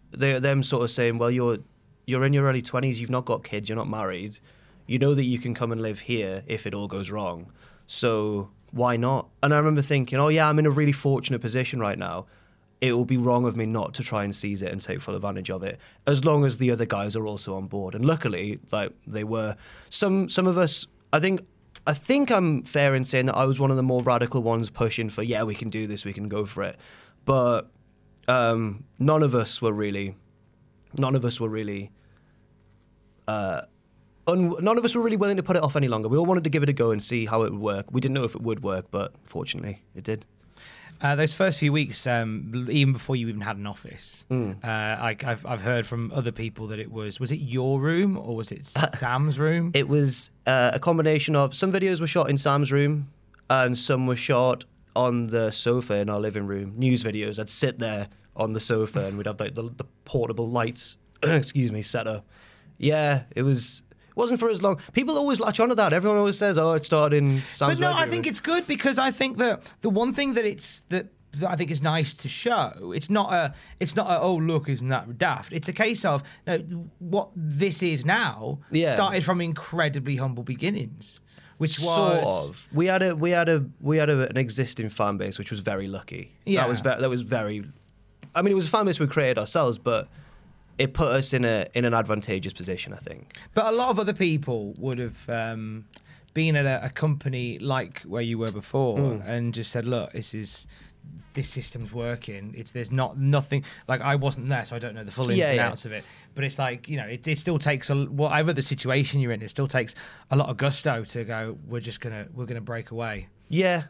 they, them sort of saying, "Well, you're you're in your early twenties. You've not got kids. You're not married. You know that you can come and live here if it all goes wrong. So why not?" And I remember thinking, "Oh yeah, I'm in a really fortunate position right now. It will be wrong of me not to try and seize it and take full advantage of it, as long as the other guys are also on board." And luckily, like they were. Some some of us, I think. I think I'm fair in saying that I was one of the more radical ones pushing for, yeah, we can do this, we can go for it. But um, none of us were really, none of us were really, uh, none of us were really willing to put it off any longer. We all wanted to give it a go and see how it would work. We didn't know if it would work, but fortunately, it did. Uh, those first few weeks, um, even before you even had an office, Hmm. uh, I, I've, I've heard from other people that it was was it your room or was it Sam's room? It was uh, a combination of some videos were shot in Sam's room, and some were shot on the sofa in our living room. News videos. I'd sit there on the sofa, and we'd have like the, the portable lights. excuse me, set up. Yeah, it was. Wasn't for as long. People always latch onto that. Everyone always says, "Oh, it started in Sam's." but no, I think it's good because I think that the one thing that it's that, that I think is nice to show. It's not a. It's not a. Oh, look, isn't that daft? It's a case of no, what this is now. Yeah. started from incredibly humble beginnings, which was sort of. We had a we had a we had a, an existing fan base, which was very lucky. Yeah. that was very, that was very. I mean, it was a fan base we created ourselves, but it put us in a in an advantageous position. I think. But a lot of other people would have um, been at a, a company like where you were before Hmm. and just said, "Look, this is." This system's working. It's there's not nothing like I wasn't there, so I don't know the full ins Yeah, and yeah. outs of it. But it's like you know, it, it still takes a whatever the situation you're in. It still takes a lot of gusto to go. We're just gonna we're gonna break away. Yeah,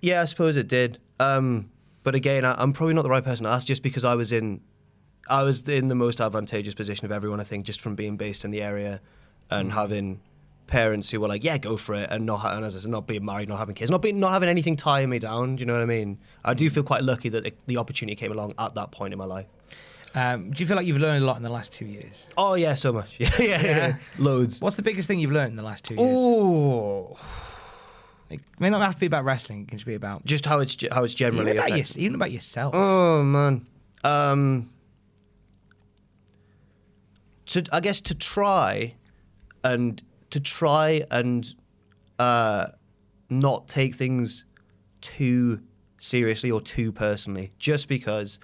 yeah, I suppose it did. Um, but again, I, I'm probably not the right person to ask, just because I was in, I was in the most advantageous position of everyone. I think just from being based in the area and having parents who were like, "Yeah, go for it," and not, and as I said, not being married, not having kids, not being, not having anything tying me down. Do you know what I mean? I do feel quite lucky that the, the opportunity came along at that point in my life. Um, do you feel like you've learned a lot in the last two years? Oh yeah, so much. Yeah, yeah, yeah. loads. What's the biggest thing you've learned in the last two years? Oh, It may not have to be about wrestling. It can just be about just how it's how it's generally even about, your, even about yourself. Oh man. Um to I guess to try and to try and uh not take things too seriously or too personally just because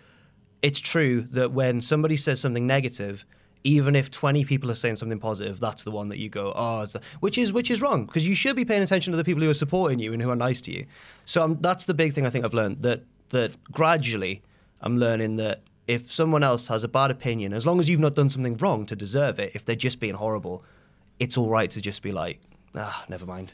it's true that when somebody says something negative even if 20 people are saying something positive that's the one that you go oh which is which is wrong because you should be paying attention to the people who are supporting you and who are nice to you. So um, that's the big thing i think i've learned that that gradually i'm learning that if someone else has a bad opinion as long as you've not done something wrong to deserve it if they're just being horrible it's all right to just be like ah never mind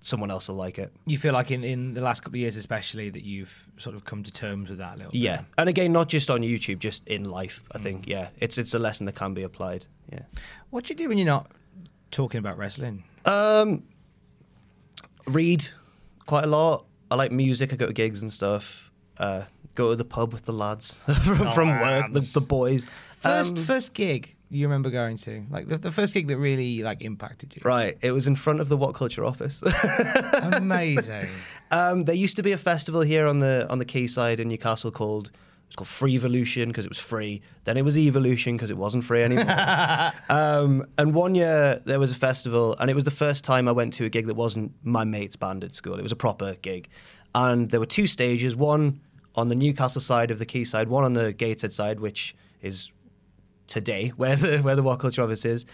someone else will like it You feel like in, in the last couple of years, especially, that you've sort of come to terms with that a little Yeah, bit. and again, not just on YouTube, just in life. I think, yeah, it's it's a lesson that can be applied. Yeah. What do you do when you're not talking about wrestling? Um, read quite a lot. I like music. I go to gigs and stuff. Uh, go to the pub with the lads from, from work, the, the boys. First Um, first gig you remember going to, like the, the first gig that really like impacted you. right, it was in front of the What Culture office. Amazing. Um, there used to be a festival here on the on the quayside in Newcastle called it was called Free Evolution because it was free. Then it was Evolution because it wasn't free anymore. um, and one year there was a festival, and it was the first time I went to a gig that wasn't my mate's band at school. It was a proper gig, and there were two stages: one on the Newcastle side of the quayside, one on the Gateshead side, which is today where the where the What Culture office is,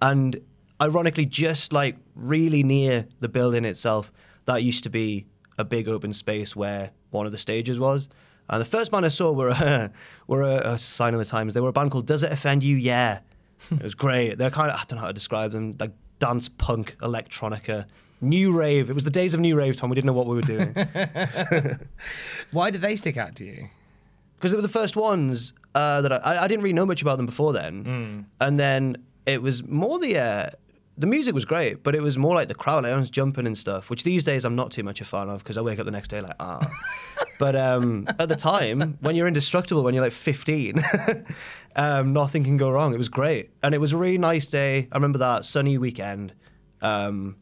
and ironically, just like really near the building itself, that used to be a big open space where one of the stages was. And the first band I saw were a, were a, a sign of the times. They were a band called Does It Offend You? Yeah, it was great. They're kind of I don't know how to describe them, like dance punk, electronica. New rave. It was the days of new rave, Tom. We didn't know what we were doing. Why did they stick out to you? because they were the first ones uh, that I, I didn't really know much about them before then, and then it was more the uh, the music was great, but it was more like the crowd, like everyone's jumping and stuff. Which these days I'm not too much a fan of because I wake up the next day like ah. but um, at the time, when you're indestructible, when you're like 15, um, nothing can go wrong. It was great, and it was a really nice day. I remember that sunny weekend. Um,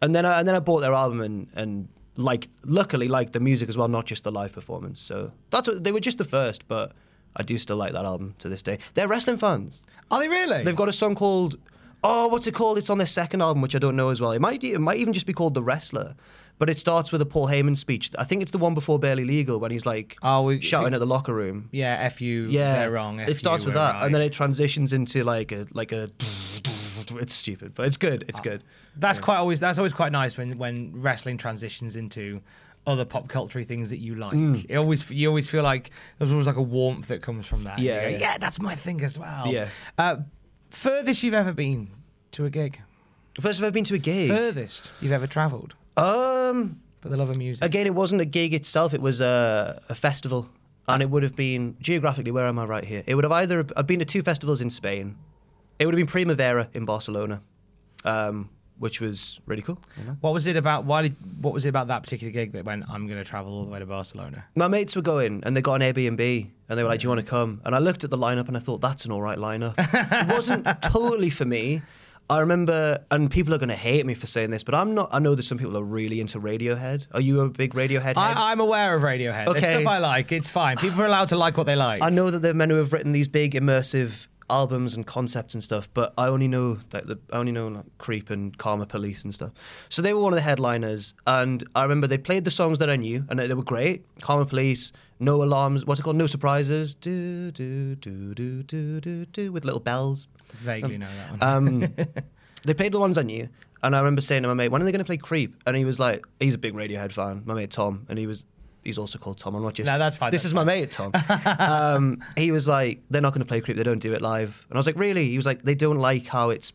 and then I, and then I bought their album and and like luckily liked the music as well, not just the live performance. So that's what they were just the first, but I do still like that album to this day. They're wrestling fans. Are they really? They've got a song called oh, what's it called? It's on their second album, which I don't know as well. It might it might even just be called The Wrestler. But it starts with a Paul Heyman speech. I think it's the one before Barely Legal when he's like Oh, we- shouting at the locker room. yeah, F you. Yeah, they're wrong. F it starts you, with that, right. and then it transitions into like a like a. It's stupid, but it's good. It's good. That's quite always. That's always quite nice when when wrestling transitions into other pop culture things that you like. Mm. It always you always feel like there's always like a warmth that comes from that. Yeah, go, yeah. yeah, that's my thing as well. Yeah. Uh, furthest you've ever been to a gig? First, I've ever been to a gig. Furthest you've ever travelled Um, for the love of music? again, it wasn't a gig itself. It was a, a festival, and it would have been geographically. Where am I? Right here. It would have either. I've been to two festivals in Spain. It would have been Primavera in Barcelona, um, which was really cool. you know. What was it about? Why did? What was it about that particular gig that went? I'm going to travel all the way to Barcelona. My mates were going, and they got an Airbnb, and they were like, "Do you want to come?" And I looked at the lineup, and I thought, "That's an all right lineup." it wasn't totally for me. I remember, and people are going to hate me for saying this, but I'm not. I know that some people are really into Radiohead. Are you a big Radiohead? head? I, I'm aware of Radiohead. There's Okay. stuff I like. It's fine. People are allowed to like what they like. I know that they're meant to have written these big immersive albums and concepts and stuff, but I only know that the, I only know like Creep and Karma Police and stuff. So they were one of the headliners, and I remember they played the songs that I knew, and they were great. Karma Police, No Alarms, what's it called? No Surprises, do do do do do do do, with little bells. Vaguely know that one. Um, they played the ones I knew, and I remember saying to my mate, "When are they going to play Creep?" And he was like, "He's a big Radiohead fan." My mate Tom, and he was. He's also called Tom. I'm not just. No, that's fine, This that's is my mate Tom. um, he was like, "They're not going to play Creep. They don't do it live." And I was like, "Really?" He was like, "They don't like how it's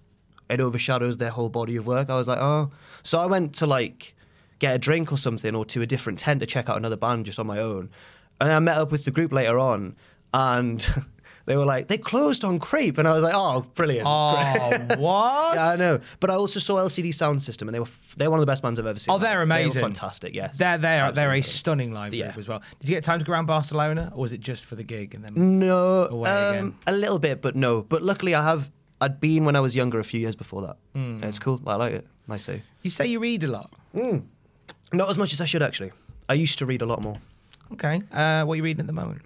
it overshadows their whole body of work." I was like, "Oh." So I went to like get a drink or something, or to a different tent to check out another band just on my own. And I met up with the group later on, and they were like, they closed on Creep, and I was like, oh, brilliant. Oh, what? Yeah, I know. But I also saw LCD Soundsystem, and they were f- they're one of the best bands I've ever seen. Oh, they're They amazing. fantastic. Yes, They're they're they're a stunning live group Yeah. as well. Did you get time to go around Barcelona, or was it just for the gig and then? No, away um, again? a little bit, but no. But luckily, I have. I'd been when I was younger, a few years before that. And it's cool. I like it. Nice. You say you read a lot. Not as much as I should actually. I used to read a lot more. Okay. Uh, what are you reading at the moment?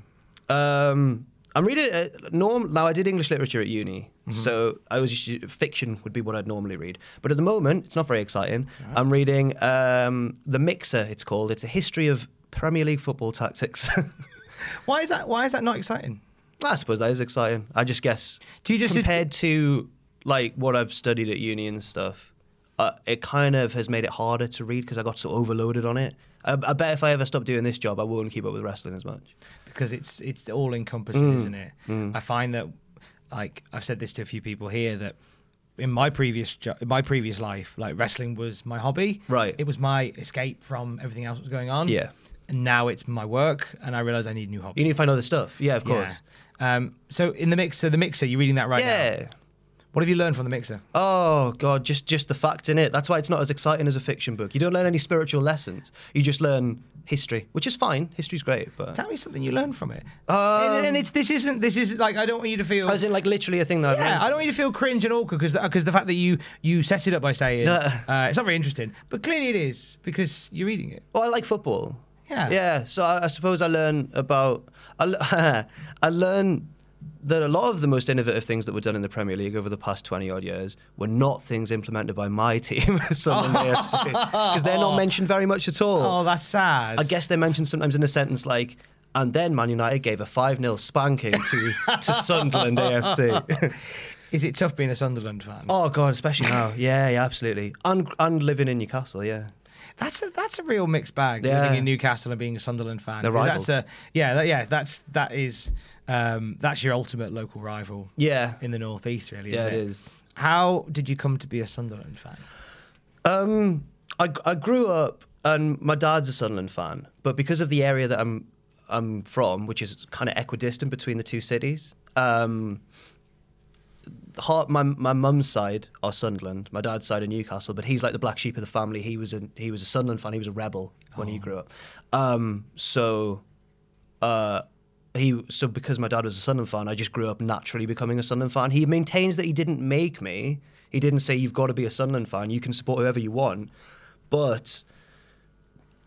Um, I'm reading uh, norm. Now I did English literature at uni, Mm-hmm. so I was used fiction would be what I'd normally read. But at the moment, it's not very exciting. I'm reading um, the Mixer. It's called. It's a history of Premier League football tactics. Why is that? Why is that not exciting? I suppose that is exciting. I just guess. Do you just- compared to like what I've studied at uni and stuff, uh, it kind of has made it harder to read because I got so overloaded on it. I, I bet if I ever stop doing this job, I won't keep up with wrestling as much. because it's it's all encompassing, Mm. isn't it? I find that, like I've said this to a few people here that in my previous jo- my previous life, like wrestling was my hobby. Right. It was my escape from everything else that was going on. Yeah. And now it's my work, and I realize I need a new hobby. You need to find other stuff. Yeah, of course. Yeah. Um, so in the mixer, the mixer, you're reading that right now. What have you learned from the mixer? Oh god, just just the facts in it. That's why it's not as exciting as a fiction book. You don't learn any spiritual lessons. You just learn history, which is fine. History's great, but Tell me something you learned from it. Um, and, and it's this isn't this is like I don't want you to feel. as in like literally a thing that I've Yeah. I don't want you to feel cringe and awkward because because the fact that you you set it up by saying uh, it's not very interesting, but clearly it is because you're reading it. Well, I like football. Yeah. Yeah. So I, I suppose I learn about. I, I learn that a lot of the most innovative things that were done in the Premier League over the past twenty odd years were not things implemented by my team, Sunderland AFC, because they're not oh. mentioned very much at all. Oh, that's sad. I guess they're mentioned sometimes in a sentence like. And then Man United gave a 5 0 spanking to, to Sunderland AFC. Is it tough being a Sunderland fan? oh, God, especially now. Yeah, yeah, absolutely. And, and living in Newcastle, yeah. That's a that's a real mixed bag. Yeah. Living in Newcastle and being a Sunderland fan. They're 'Cause rivals. That's a yeah, that, yeah. That's that is um, that's your ultimate local rival. Yeah. in the northeast, really. Yeah, isn't it it is. How did you come to be a Sunderland fan? Um, I, I grew up, and my dad's a Sunderland fan, but because of the area that I'm I'm from, which is kind of equidistant between the two cities, um, heart, my my mum's side are Sunderland, my dad's side are Newcastle, but he's like the black sheep of the family. He was a he was a Sunderland fan. He was a rebel when he grew up. Um, so. Uh, he so because my dad was a Sunderland fan, I just grew up naturally becoming a Sunderland fan. He maintains that he didn't make me. He didn't say you've got to be a Sunderland fan. You can support whoever you want, but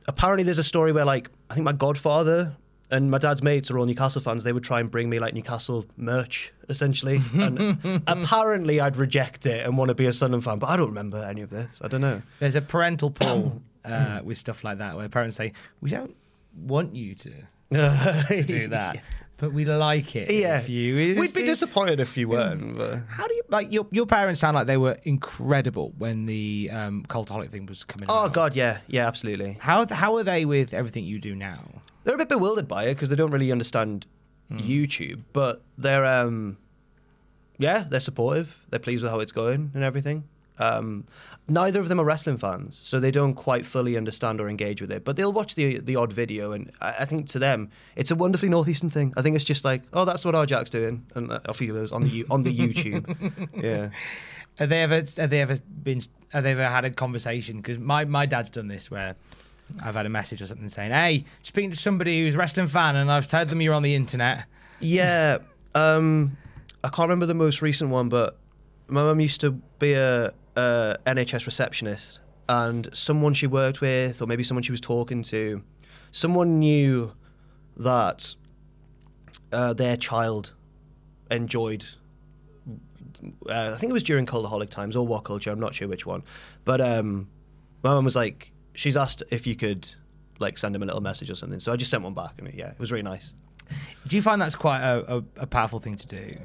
apparently there's a story where like I think my godfather and my dad's mates are all Newcastle fans. They would try and bring me like Newcastle merch essentially, and apparently I'd reject it and want to be a Sunderland fan. But I don't remember any of this. I don't know. There's a parental pull uh, with stuff like that where parents say, "We don't want you to, to do that, but we like it." Yeah, if you. we'd It's- be disappointed if you weren't. But. How do you like your your parents sound like they were incredible when the um, cultaholic thing was coming Oh out? God, yeah, yeah, absolutely. How how are they with everything you do now? They're a bit bewildered by it because they don't really understand Hmm. YouTube, but they're um, yeah, they're supportive. They're pleased with how it's going and everything. Um, neither of them are wrestling fans, so they don't quite fully understand or engage with it. But they'll watch the the odd video, and I, I think to them, it's a wonderfully northeastern thing. I think it's just like, oh, that's what our Jack's doing, and uh, off he goes on the on the YouTube. yeah. Have they ever have they ever been have they ever had a conversation? Because my my dad's done this where. I've had a message or something saying, "Hey, speaking to somebody who's a wrestling fan, and I've told them you're on the internet." Yeah, um, I can't remember the most recent one, but my mum used to be a, a NHS receptionist, and someone she worked with, or maybe someone she was talking to, someone knew that uh, their child enjoyed. Uh, I think it was during cultaholic times or what culture. I'm not sure which one, but um, my mum was like, she's asked if you could like send him a little message or something. So I just sent one back, and yeah, it was really nice. Do you find that's quite a, a, a powerful thing to do?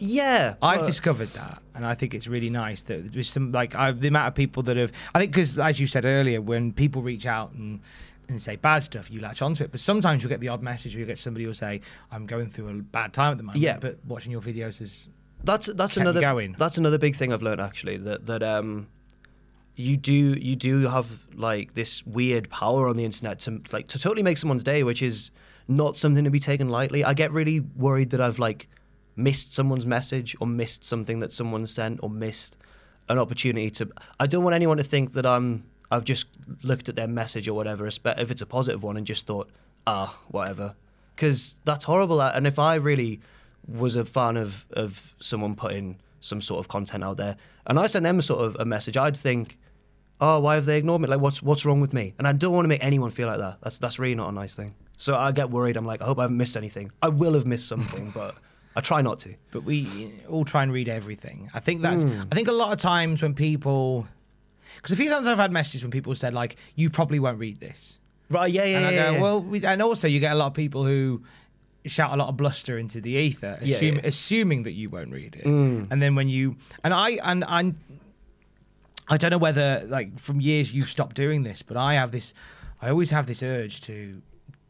Yeah, I've but- discovered that, and I think it's really nice that there's some like I, the amount of people that have. I think because as you said earlier, when people reach out and and say bad stuff, you latch onto it. But sometimes you'll get the odd message, or you get somebody who'll say, "I'm going through a bad time at the moment." Yeah. But watching your videos is that's that's another going. that's another big thing I've learned actually that that um you do you do have like this weird power on the internet to like to totally make someone's day, which is not something to be taken lightly. I get really worried that I've like missed someone's message or missed something that someone sent or missed an opportunity to. I don't want anyone to think that I'm. I've just looked at their message or whatever, if it's a positive one, and just thought, ah, whatever, because that's horrible. And if I really was a fan of of someone putting some sort of content out there, and I sent them a sort of a message, I'd think, oh, why have they ignored me? Like, what's what's wrong with me? And I don't want to make anyone feel like that. That's that's really not a nice thing. So I get worried. I'm like, I hope I haven't missed anything. I will have missed something, but I try not to. but we all try and read everything. I think that's. Hmm. I think a lot of times when people, because a few times I've had messages when people said like, "You probably won't read this," Right? Yeah, yeah, and I yeah. go, yeah. "Well," we, and also you get a lot of people who shout a lot of bluster into the ether, assume, yeah. assuming that you won't read it, and then when you and I and I. I don't know whether, like, from years you've stopped doing this, but I have this. I always have this urge to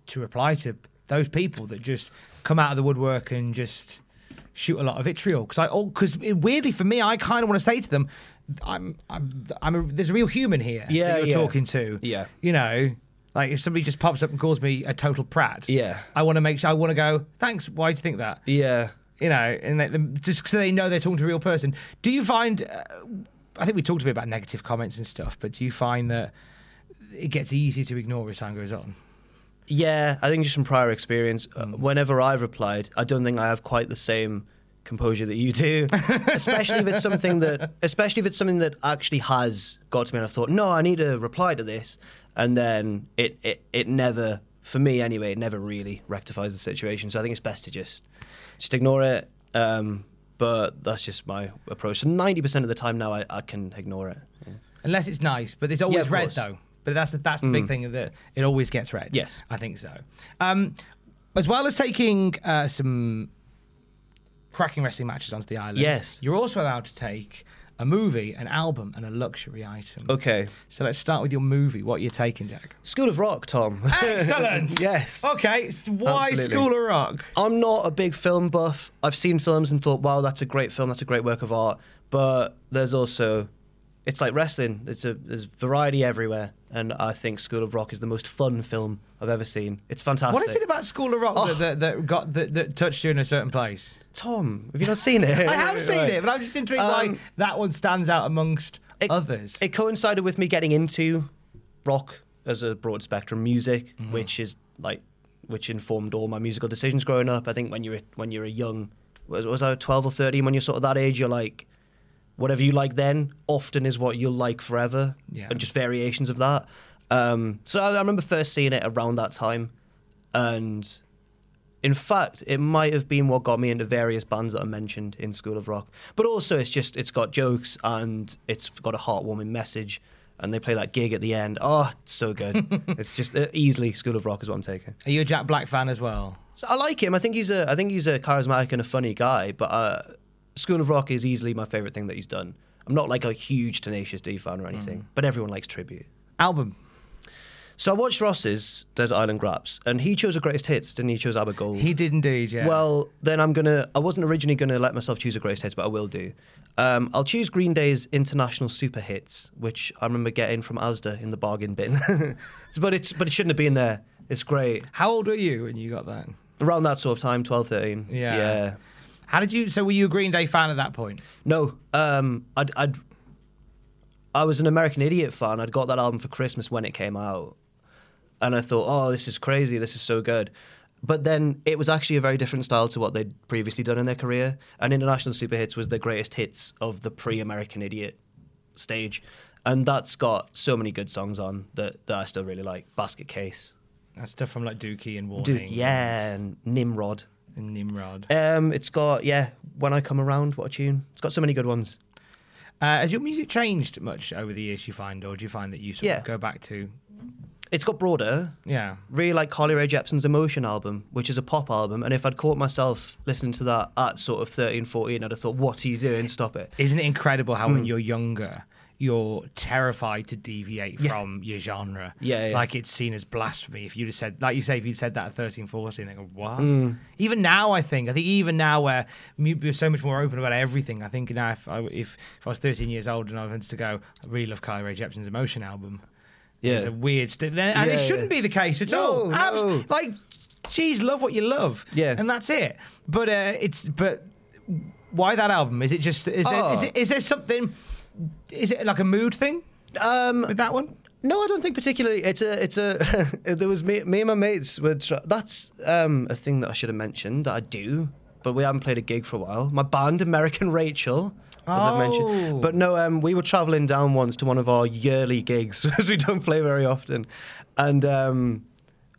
to reply to those people that just come out of the woodwork and just shoot a lot of vitriol. Because I, because weirdly for me, I kind of want to say to them, "I'm, I'm, I'm a, there's a real human here Yeah, that you're yeah. talking to. Yeah. you know." Like if somebody just pops up and calls me a total prat, Yeah. I want to make sure I want to go. Thanks. Why do you think that? yeah. you know, and them just so they know they're talking to a real person. Do you find? Uh, I think we talked a bit about negative comments and stuff, but do you find that it gets easier to ignore as time goes on? Yeah, I think just from prior experience, uh, whenever I've replied, I don't think I have quite the same composure that you do. especially if it's something that, especially if it's something that actually has got to me, and I thought, no, I need to reply to this, and then it it it never, for me anyway, it never really rectifies the situation. So I think it's best to just just ignore it. Um, but that's just my approach. So ninety percent of the time now, I, I can ignore it. Yeah. Unless it's nice, but it's always of read course. though. But that's the, that's the big thing that it always gets read. Yes. I think so. Um, as well as taking uh, some cracking wrestling matches onto the island, Yes. you're also allowed to take a movie, an album, and a luxury item. Okay, So let's start with your movie. What are you taking, Jack? School of Rock, Tom. Excellent. yes. Okay, s- why Absolutely. School of Rock? I'm not a big film buff. I've seen films and thought, wow, that's a great film, that's a great work of art. But there's also, it's like wrestling. It's a there's variety everywhere, and I think School of Rock is the most fun film I've ever seen. It's fantastic. What is it about School of Rock Oh. that, that, that got that, that touched you in a certain place? Tom? Have you not seen it? I have seen Right. it, but I'm just intrigued why Um, that one stands out amongst it, others. It coincided with me getting into rock as a broad spectrum music, Mm-hmm. which is like which informed all my musical decisions growing up. I think when you're when you're a young was, was I 12 or 13 when you're sort of that age you're like whatever you like then often is what you'll like forever Yeah. and just variations of that. Um, so I, I remember first seeing it around that time and in fact, it might have been what got me into various bands that I mentioned in School of Rock. But also, it's just it's got jokes and it's got a heartwarming message, and they play that gig at the end. Oh, it's so good! it's just uh, easily School of Rock is what I'm taking. Are you a Jack Black fan as well? So I like him. I think he's a I think he's a charismatic and a funny guy. But uh, School of Rock is easily my favorite thing that he's done. I'm not like a huge Tenacious D fan or anything, but everyone likes tribute. Album. So I watched Ross's Desert Island Graps, and he chose a greatest hits, didn't he? He chose Abba Gold. He did indeed, yeah. Well, then I'm gonna. I wasn't originally gonna let myself choose a greatest hits, but I will do. Um, I'll choose Green Day's International Super Hits, which I remember getting from Asda in the bargain bin. but it's but it shouldn't have been there. It's great. how old were you when you got that? Around that sort of time, 12, 13. Yeah. Yeah. How did you? So were you a Green Day fan at that point? No. Um. I'd. I'd I was an American Idiot fan. I'd got that album for Christmas when it came out, and I thought, oh, this is crazy. This is so good. But then it was actually a very different style to what they'd previously done in their career. And International Super Hits was the greatest hits of the pre-American Idiot stage, and that's got so many good songs on that, that I still really like. Basket Case, That's stuff from like Dookie and Warning. dude, yeah, and Nimrod. And Nimrod. Um, it's got yeah, When I Come Around, what a tune! It's got so many good ones. Uh, has your music changed much over the years? You find, or do you find that you sort Yeah. of go back to? It's got broader. Yeah. really like Carly Rae Jepsen's Emotion album, which is a pop album. And if I'd caught myself listening to that at sort of 13, 14, I'd have thought, what are you doing? Stop it. Isn't it incredible how Hmm. when you're younger, you're terrified to deviate from your genre. Yeah, yeah. Like it's seen as blasphemy. If you'd have said, like you say, if you'd said that at 13, 14, they go, what? Mm. Even now, I think, I think even now where we're so much more open about everything, I think now if I, if, if I was 13 years old and I wanted to go, I really love Carly Rae Jepsen's Emotion album. Yeah. It's a weird, st- and Yeah, it shouldn't yeah. be the case at No, all. Abs- like, geez, love what you love. Yeah. And that's it. But uh, it's, but why that album? Is it just, is, Oh. there, is, it, is there something, is it like a mood thing Um, with that one? No, I don't think particularly. It's a, it's a. there was me, me and my mates were. That's um, a thing that I should have mentioned that I do, but we haven't played a gig for a while. My band, American Rachel, as I've Oh. mentioned. But no, um, we were traveling down once to one of our yearly gigs, as we don't play very often, and um,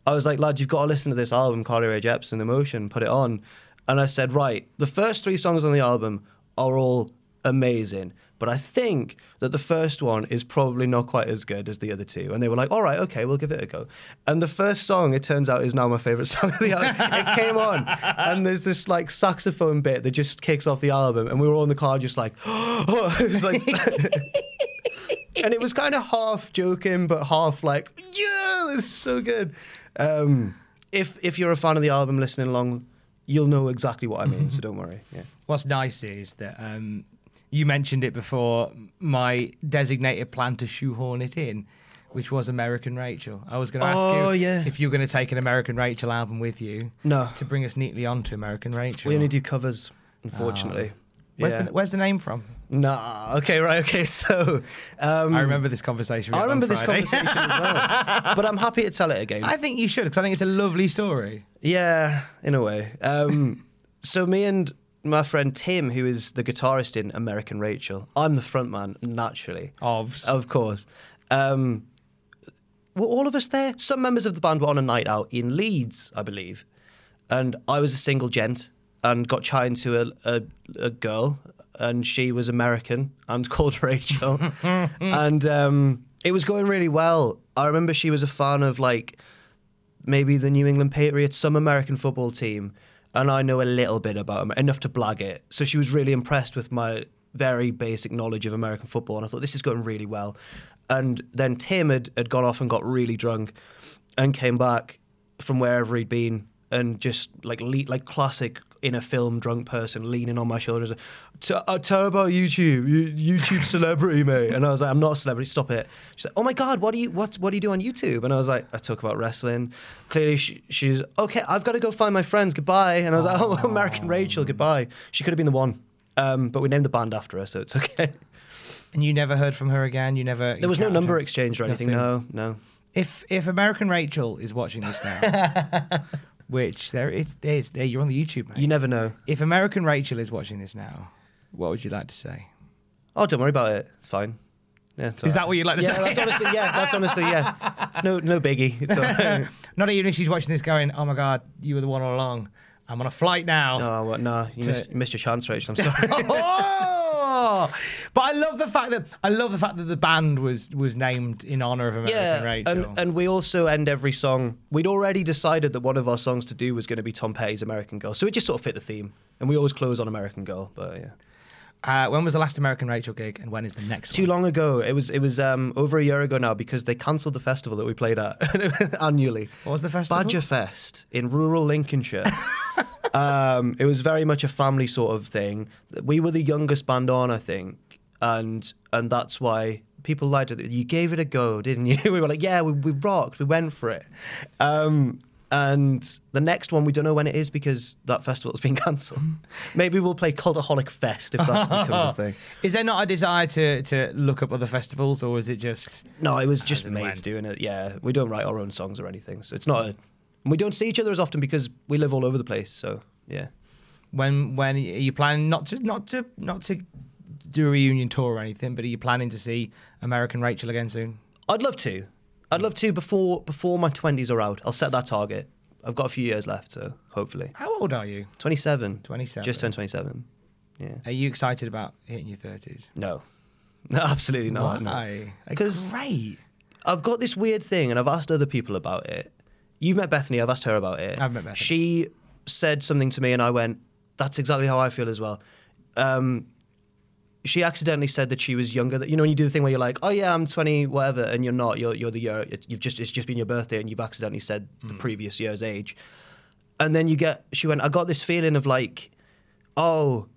I was like, lads, you've got to listen to this album, Carly Rae Jepsen, Emotion, put it on. And I said, right, the first three songs on the album are all amazing. But I think that the first one is probably not quite as good as the other two. And they were like, all right, okay, we'll give it a go. And the first song, it turns out, is now my favorite song of the album. it came on, and there's this like saxophone bit that just kicks off the album. And we were all in the car just like, oh, it was like. and it was kind of half joking, but half like, yeah, it's so good. Um, if if you're a fan of the album, listening along, you'll know exactly what I mean. so don't worry. Yeah. What's nice is that um, you mentioned it before. My designated plan to shoehorn it in, which was American Rachel. I was going to ask Oh, you yeah. if you were going to take an American Rachel album with you. No. To bring us neatly onto American Rachel. We only do covers, unfortunately. Where's, Yeah. the, where's the name from? Nah. Okay. Right. Okay. So. Um, I remember this conversation. I remember this conversation as well, but I'm happy to tell it again. I think you should because I think it's a lovely story. Yeah, in a way. Um, so me and my friend Tim, who is the guitarist in American Rachel, I'm the frontman naturally, Of of course. Um, were all of us there? Some members of the band were on a night out in Leeds, I believe, and I was a single gent and got chatting to a, a, a girl, and she was American and called Rachel, and um, it was going really well. I remember she was a fan of like maybe the New England Patriots, some American football team, and I know a little bit about them, enough to blag it. So she was really impressed with my very basic knowledge of American football, and I thought this is going really well. And then Tim had, had gone off and got really drunk, and came back from wherever he'd been, and just like le- like classic in a film drunk person leaning on my shoulders. T- uh, tell about YouTube, you, YouTube celebrity, mate. And I was like, I'm not a celebrity. Stop it. She's like, Oh my god, what do you what what do you do on YouTube? And I was like, I talk about wrestling. Clearly, she, she's okay. I've got to go find my friends. Goodbye. And I was like, Oh, American Rachel. Goodbye. She could have been the one. Um, but we named the band after her, so it's okay. And you never heard from her again. You never. There was no number her? exchange or anything. Nothing. No, no. If if American Rachel is watching this now, which there it's there's there you're on the YouTube, mate. You never know. if American Rachel is watching this now, what would you like to say? Oh, don't worry about it. It's fine. Yeah, it's Is all that what you'd like to yeah, say? that's honestly, yeah, that's honestly, yeah. It's no, no biggie. It's right. Not even if she's watching this, going, "Oh my God, you were the one all along." I'm on a flight now. No, what? No, you To- missed, you missed your chance, Rachel. I'm sorry. Oh! But I love the fact that I love the fact that the band was was named in honor of American yeah, Rachel. and and we also end every song. We'd already decided that one of our songs to do was going to be Tom Petty's American Girl, so it just sort of fit the theme. And we always close on American Girl, but yeah. uh, when was the last American Rachel gig, and when is the next Too one? long ago. It was it was um, over a year ago now because they cancelled the festival that we played at annually. What was the festival? Badger Fest in rural Lincolnshire. um, it was very much a family sort of thing. We were the youngest band on, I think, and and that's why people liked it. You gave it a go, didn't you? we were like, yeah, we, we rocked, we went for it. Um, and the next one, we don't know when it is because that festival's been cancelled. Maybe we'll play Cultaholic Fest if that becomes a thing. Is there not a desire to to look up other festivals, or is it just No, it was just mates doing it. Yeah, we don't write our own songs or anything, so it's not. A, we don't see each other as often because we live all over the place. So yeah. when when are you planning not to not to not to do a reunion tour or anything, but are you planning to see American Rachel again soon? I'd love to. I'd love to before before my twenties are out. I'll set that target. I've got a few years left, so hopefully. How old are you? Twenty seven. 27. Just turned twenty seven. Yeah. Are you excited about hitting your thirties? No. No, absolutely not. no. Why? 'Cause- great. I've got this weird thing, and I've asked other people about it. You've met Bethany. I've asked her about it. I've met Bethany. she said something to me, and I went, "That's exactly how I feel as well." Um, she accidentally said that she was younger. That you know when you do the thing where you're like, oh yeah, I'm 20, whatever, and you're not. You're you're the year. it- You've just it's just been your birthday, and you've accidentally said the previous year's age. And then you get. She went. I got this feeling of like, oh,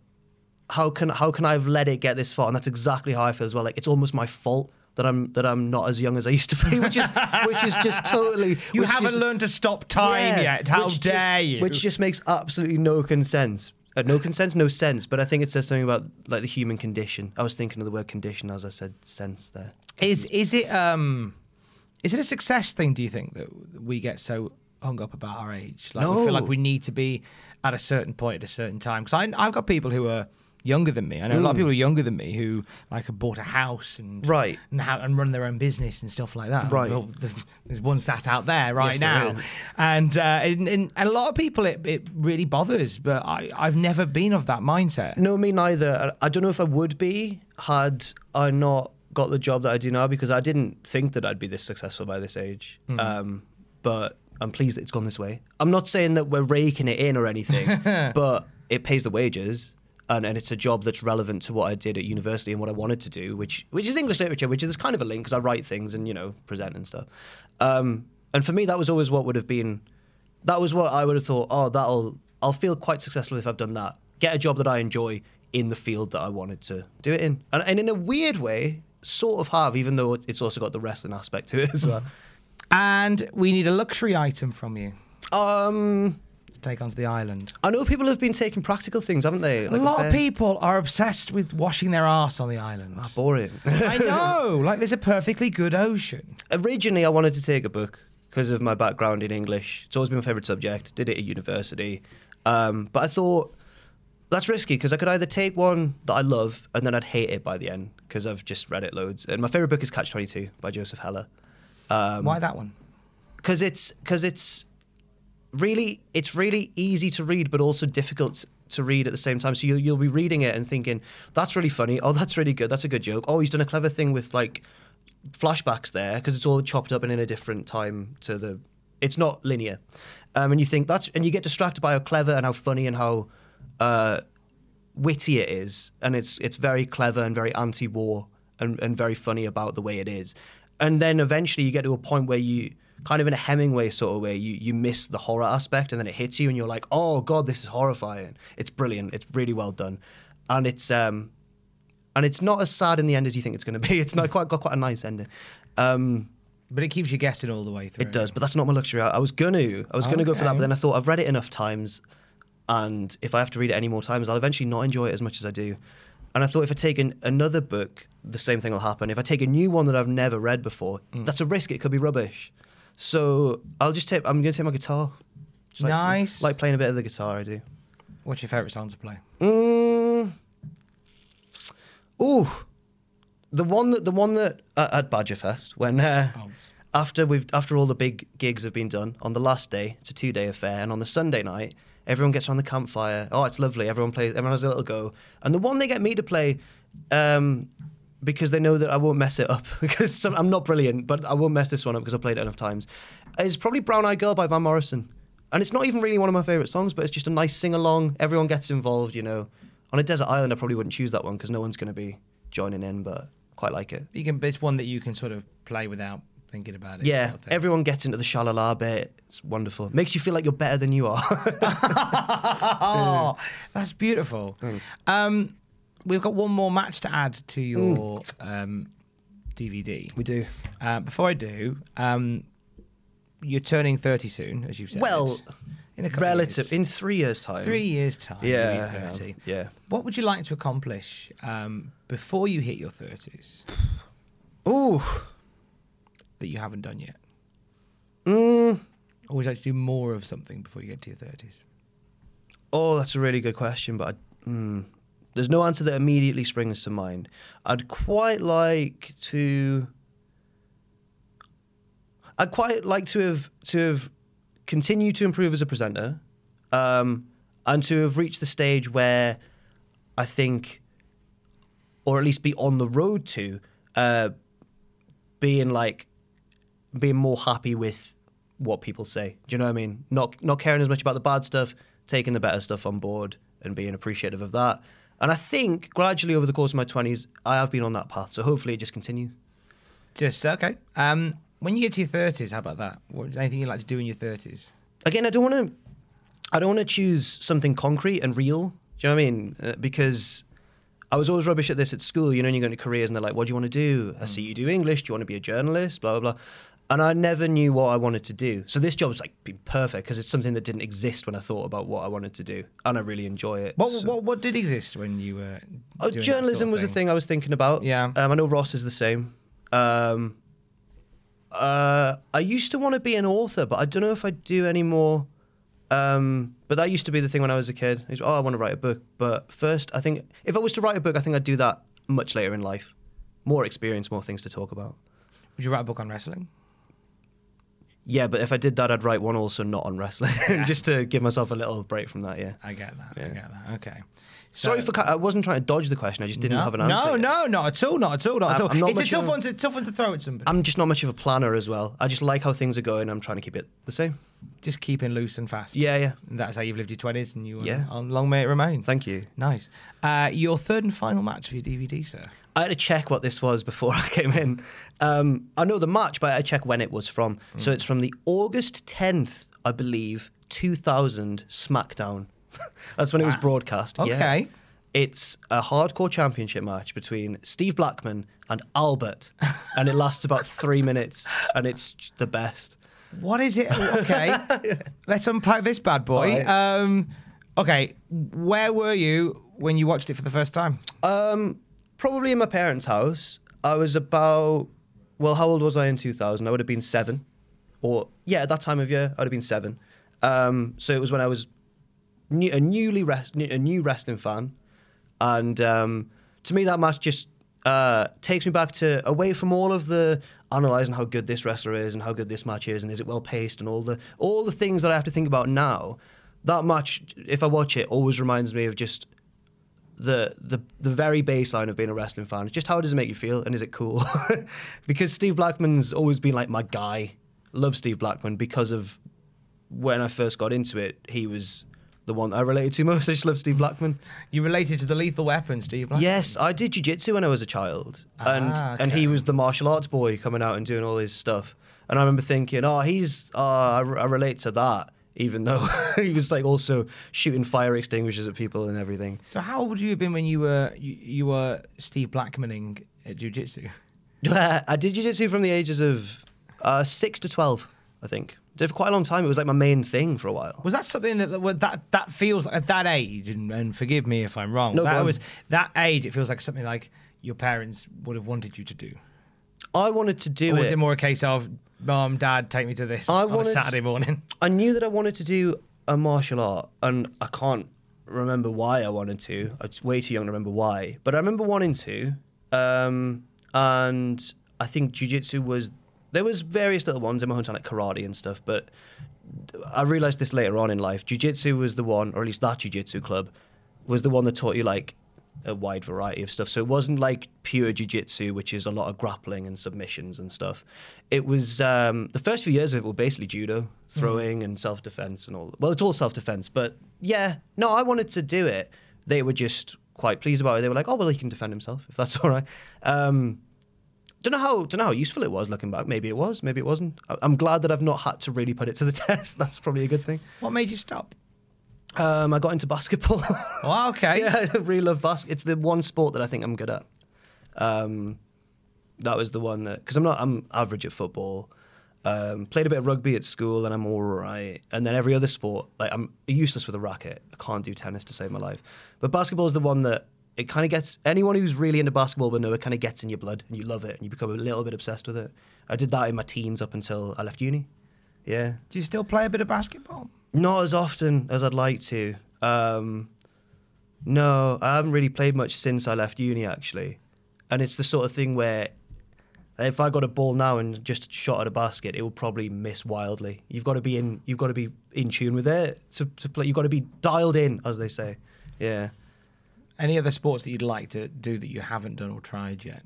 how can how can I have let it get this far? And that's exactly how I feel as well. Like it's almost my fault that I'm that I'm not as young as I used to be, which is which is just totally. You haven't is- learned to stop time yeah, yet. How dare just, you? Which just makes absolutely no sense. Uh, no consent, no sense. But I think it says something about like the human condition. I was thinking of the word condition as I said sense there. Is is it um is it a success thing? Do you think that we get so hung up about our age? Like we feel like we need to be at a certain point at a certain time. Because I've got people who are younger than me. I know a lot of people are younger than me who like have bought a house and Hmm. Right. and, ha- and run their own business and stuff like that. Right. Well, there's, there's one sat out there right Yes, there now, is. and, uh, and and and a lot of people it, it really bothers. But I I've never been of that mindset. No, me neither. I I don't know if I would be had I not got the job that I do now because I didn't think that I'd be this successful by this age. Um, but I'm pleased that it's gone this way. I'm not saying that we're raking it in or anything, but it pays the wages. And, and it's a job that's relevant to what I did at university and what I wanted to do, which which is English literature, which is kind of a link because I write things and you know present and stuff. Um, and for me, that was always what would have been that was what I would have thought. Oh, that'll I'll feel quite successful if I've done that. Get a job that I enjoy in the field that I wanted to do it in, and, and in a weird way, sort of have, even though it's also got the wrestling aspect to it as well. And we need a luxury item from you Um, take onto the island. I know people have been taking practical things, haven't they? a lot of people are obsessed with washing their arse on the island. Ah, Boring. I know, like there's a perfectly good ocean. Originally, I wanted to take a book because of my background in English. It's always been my favourite subject. Did it at university, um, but I thought that's risky because I could either take one that I love and then I'd hate it by the end because I've just read it loads. And my favourite book is Catch Twenty Two by Joseph Heller. Um, Why that one? because it's because it's really it's really easy to read but also difficult to read at the same time. So you'll, you'll be reading it and thinking that's really funny. Oh that's really good. That's a good joke. Oh he's done a clever thing with like flashbacks there because it's all chopped up and in a different time to the it's not linear. Um, and you think that's and you get distracted by how clever and how funny and how uh, witty it is, and it's it's very clever and very anti-war and, and very funny about the way it is. And then eventually you get to a point where you kind of in a Hemingway sort of way, you you miss the horror aspect, and then it hits you, and you're like, oh god, this is horrifying. It's brilliant. It's really well done, and it's um and it's not as sad in the end as you think it's going to be. It's not quite got quite a nice ending. Um, But it keeps you guessing all the way through. it does, but that's not my luxury. I, I was gonna, I was gonna go for that, but then I thought I've read it enough times, and if I have to read it any more times, I'll eventually not enjoy it as much as I do. And I thought if I take an, another book, the same thing will happen. If I take a new one that I've never read before, Mm. that's a risk. It could be rubbish. So I'll just take. I'm gonna take my guitar. Just like- Nice. Like playing a bit of the guitar. I do. What's your favourite song to play? Mm. Ooh, the one that the one that uh, at Badgerfest when uh, Oh. after we've after all the big gigs have been done on the last day, it's a two day affair, and on the Sunday night, everyone gets around the campfire. Oh, it's lovely. Everyone plays. Everyone has a little go, and the one they get me to play. Um, because they know that I won't mess it up. Because some, I'm not brilliant, but I won't mess this one up because I played it enough times. Is probably Brown Eyed Girl by Van Morrison, and it's not even really one of my favorite songs, but it's just a nice sing along. Everyone gets involved, you know. On a desert island, I probably wouldn't choose that one because no one's going to be joining in, but quite like it. You can. It's one that you can sort of play without thinking about it. Yeah, sort of everyone gets into the shalala bit. It's wonderful. Makes you feel like you're better than you are. oh, that's beautiful. Um, we've got one more match to add to your um, DVD. we do. Uh, before I do, um, you're turning 30 soon, as you've said. Well, in a couple relative in three years' time. three years' time. you'll be Yeah, 30. yeah. What would you like to accomplish um, before you hit your 30s Ooh. that you haven't done yet? Mm. Or would you like to do more of something before you get to your 30s? Oh, that's a really good question, but I, mm, there's no answer that immediately springs to mind. I'd quite like to. I'd quite like to have to have continued to improve as a presenter, um, and to have reached the stage where I think, or at least be on the road to, uh, being like, being more happy with what people say. Do you know what I mean? Not not caring as much about the bad stuff, taking the better stuff on board, and being appreciative of that. And I think gradually over the course of my 20s, I have been on that path. So hopefully it just continues. Just okay. Um, when you get to your thirties, how about that? What, is anything you'd like to do in your thirties? Again, I don't want to. I don't want to choose something concrete and real. Do you know what I mean? Uh, because I was always rubbish at this at school. You know, and you go into careers and they're like, "What do you want to do?" I see you do English. Do you want to be a journalist? Blah blah blah. And I never knew what I wanted to do. So this job's like been perfect because it's something that didn't exist when I thought about what I wanted to do, and I really enjoy it. What, So- what what did exist when you were? Oh, journalism sort of was a thing I was thinking about. Yeah. Um, I know Ross is the same. Um, uh, I used to want to be an author, but I don't know if I do anymore. Um, but that used to be the thing when I was a kid. It's, oh, I want to write a book. But first, I think if I was to write a book, I think I'd do that much later in life. More experience, more things to talk about. Would you write a book on wrestling? Yeah, but if I did that, I'd write one also not on wrestling, just to give myself a little break from that. Yeah. I get that. I get that. Okay. Sorry for. I wasn't trying to dodge the question. I just didn't no, have an answer. No, yet. no, not at all. Not at all. Not at all. I'm not it's a tough of a- one to tough one to throw at somebody. I'm just not much of a planner as well. I just like how things are going. I'm trying to keep it the same. Just keeping loose and fast. Yeah, yeah. And that's how you've lived your twenties, and you uh, Yeah. on long may it remain. Thank you. Nice. Uh, your third and final match for your DVD, sir. I had to check what this was before I came in. Um, I know the match, but I had to check when it was from. So Mm. it's from the August 10th, I believe, 2000 SmackDown. That's when it was broadcast. yeah. Okay. It's a hardcore championship match between Steve Blackman and Albert, and it lasts about three minutes, and it's the best. What is it? Okay, let's unpack this bad boy. Right. Um, okay, where were you when you watched it for the first time? Um, probably in my parents' house. I was about, well, how old was I in 2000? I would have been seven. Or, yeah, at that time of year, I would have been seven. Um, so it was when I was new, a newly rest, a new wrestling fan. And um, to me, that match just uh, takes me back to away from all of the analyzing how good this wrestler is and how good this match is and is it well paced and all the all the things that I have to think about now. That match, if I watch it, always reminds me of just the the the very baseline of being a wrestling fan. Just how does it make you feel, and is it cool? because Steve Blackman's always been like my guy. Love Steve Blackman because of when I first got into it. He was the one I related to most. I just love Steve Blackman. You related to the Lethal Weapon, Steve. Blackman? Yes, I did jiu-jitsu when I was a child, and Ah, and okay. he was the martial arts boy coming out and doing all his stuff. And I remember thinking, oh, he's, uh, I, I relate to that, even though he was like also shooting fire extinguishers at people and everything. So how old would you have been when you were you, you were Steve Blackmaning at jiu-jitsu? I did jiu-jitsu from the ages of uh, six to twelve, I think. Did for quite a long time. It was like my main thing for a while. Was that something that that that, that feels at that age? And, and forgive me if I'm wrong. No, that was that age. It feels like something like your parents would have wanted you to do. I wanted to do Or was it. it more a case of mom, dad, take me to this I on a Saturday morning? I knew that I wanted to do a martial art, and I can't remember why I wanted to. I was way too young to remember why, but I remember wanting to. Um, and I think jujitsu was. There was various little ones in my hometown, like karate and stuff, but I realized this later on in life. Jiu-jitsu was the one, or at least that jiu-jitsu club, was the one that taught you like a wide variety of stuff. So it wasn't like pure jiu-jitsu, which is a lot of grappling and submissions and stuff. It was um, the first few years of it were basically judo, throwing and self-defense and all. Well, it's all self-defense, but yeah, no, I wanted to do it. They were just quite pleased about it. They were like, "Oh, well, he can defend himself if that's all right." Um, don't know how don't know how useful it was looking back. Maybe it was, maybe it wasn't. I'm glad that I've not had to really put it to the test. That's probably a good thing. What made you stop? Um, I got into basketball. Oh, okay. yeah, I really love basket. It's the one sport that I think I'm good at. Um, that was the one that because I'm not I'm average at football. Um, played a bit of rugby at school and I'm all right. And then every other sport, like I'm useless with a racket. I can't do tennis to save my life. But basketball is the one that it kind of gets anyone who's really into basketball will know it kind of gets in your blood and you love it and you become a little bit obsessed with it. I did that in my teens up until I left uni. Yeah. Do you still play a bit of basketball? Not as often as I'd like to. Um, no, I haven't really played much since I left uni, actually. And it's the sort of thing where if I got a ball now and just shot at a basket, it will probably miss wildly. You've got to be in. You've got to be in tune with it to, to play. You've got to be dialed in, as they say. Yeah. Any other sports that you'd like to do that you haven't done or tried yet?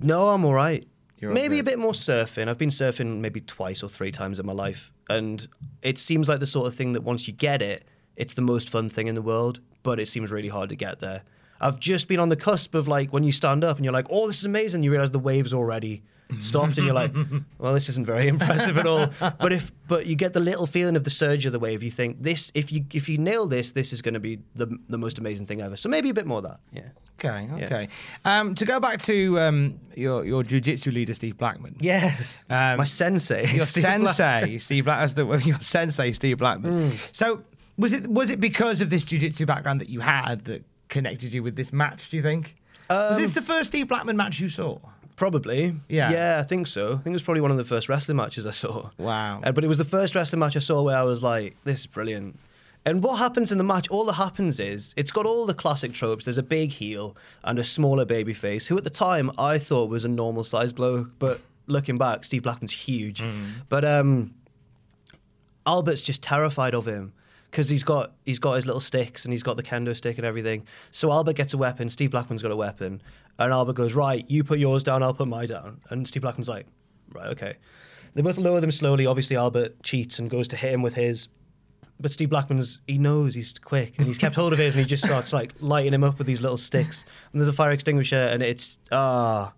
No, I'm all right. You're maybe a bit more surfing. I've been surfing maybe twice or three times in my life, and it seems like the sort of thing that once you get it, it's the most fun thing in the world. But it seems really hard to get there. I've just been on the cusp of like when you stand up and you're like, oh, this is amazing. You realize the wave's already stopped and you're like, well, this isn't very impressive at all. But if but you get the little feeling of the surge of the wave, you think this if you if you nail this, this is going to be the the most amazing thing ever. So maybe a bit more of that. Yeah. Okay, Yeah. okay. Um, to go back to um, your your jujitsu leader, Steve Blackman. Yes. Um, My sensei. Your Steve Black- sensei, Steve Black, as the your sensei, Steve Blackman. So was it was it because of this jujitsu background that you had that connected you with this match? Do you think? was this the first Steve Blackman match you saw? Probably. Yeah. Yeah, I think so. I think it was probably one of the first wrestling matches I saw. Wow. Uh, but it was the first wrestling match I saw where I was like, this is brilliant. And what happens in the match, all that happens is it's got all the classic tropes. There's a big heel and a smaller baby face, who at the time I thought was a normal sized bloke. But looking back, Steve Blackman's huge. But um, Albert's just terrified of him because he's got he's got his little sticks and he's got the kendo stick and everything. So Albert gets a weapon. Steve Blackman's got a weapon, and Albert goes right. You put yours down. I'll put mine down. And Steve Blackman's like, right, okay. They both lower them slowly. Obviously, Albert cheats and goes to hit him with his. But Steve Blackman's he knows he's quick and he's kept hold of his and he just starts like lighting him up with these little sticks. And there's a fire extinguisher and it's ah.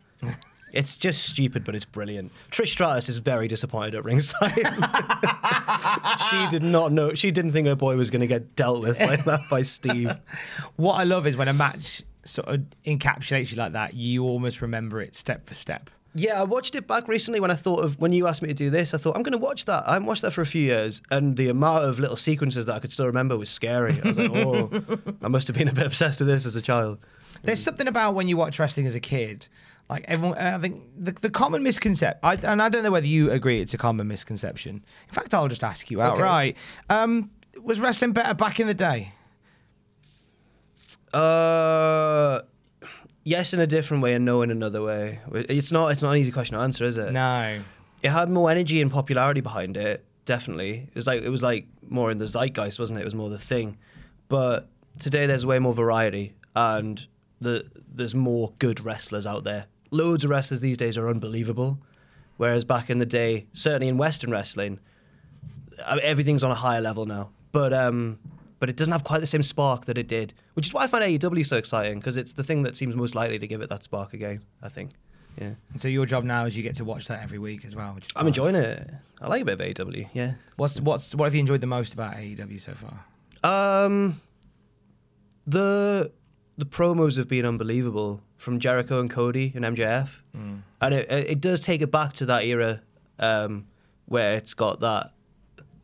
It's just stupid, but it's brilliant. Trish Stratus is very disappointed at ringside. she did not know. She didn't think her boy was going to get dealt with like that by Steve. What I love is when a match sort of encapsulates you like that, you almost remember it step for step. Yeah, I watched it back recently when I thought of when you asked me to do this. I thought I'm going to watch that. I haven't watched that for a few years, and the amount of little sequences that I could still remember was scary. I was like, oh, I must have been a bit obsessed with this as a child. There's something about when you watch wrestling as a kid, like everyone. I think the, the common misconception, and I don't know whether you agree it's a common misconception. In fact, I'll just ask you outright: um, Was wrestling better back in the day? Uh, yes, in a different way, and no in another way. It's not. It's not an easy question to answer, is it? No. it had more energy and popularity behind it. Definitely, it was like it was like more in the zeitgeist, wasn't it? It was more the thing. But today, there's way more variety, and the there's more good wrestlers out there. Loads of wrestlers these days are unbelievable, whereas back in the day, certainly in Western wrestling, everything's on a higher level now. But um, but it doesn't have quite the same spark that it did, which is why I find AEW so exciting because it's the thing that seems most likely to give it that spark again. I think. Yeah. And so your job now is you get to watch that every week as well. I'm enjoying it. I like a bit of AEW. Yeah. What's what's what have you enjoyed the most about AEW so far? Um, the the promos have been unbelievable from Jericho and Cody and MJF, and it it does take it back to that era um, where it's got that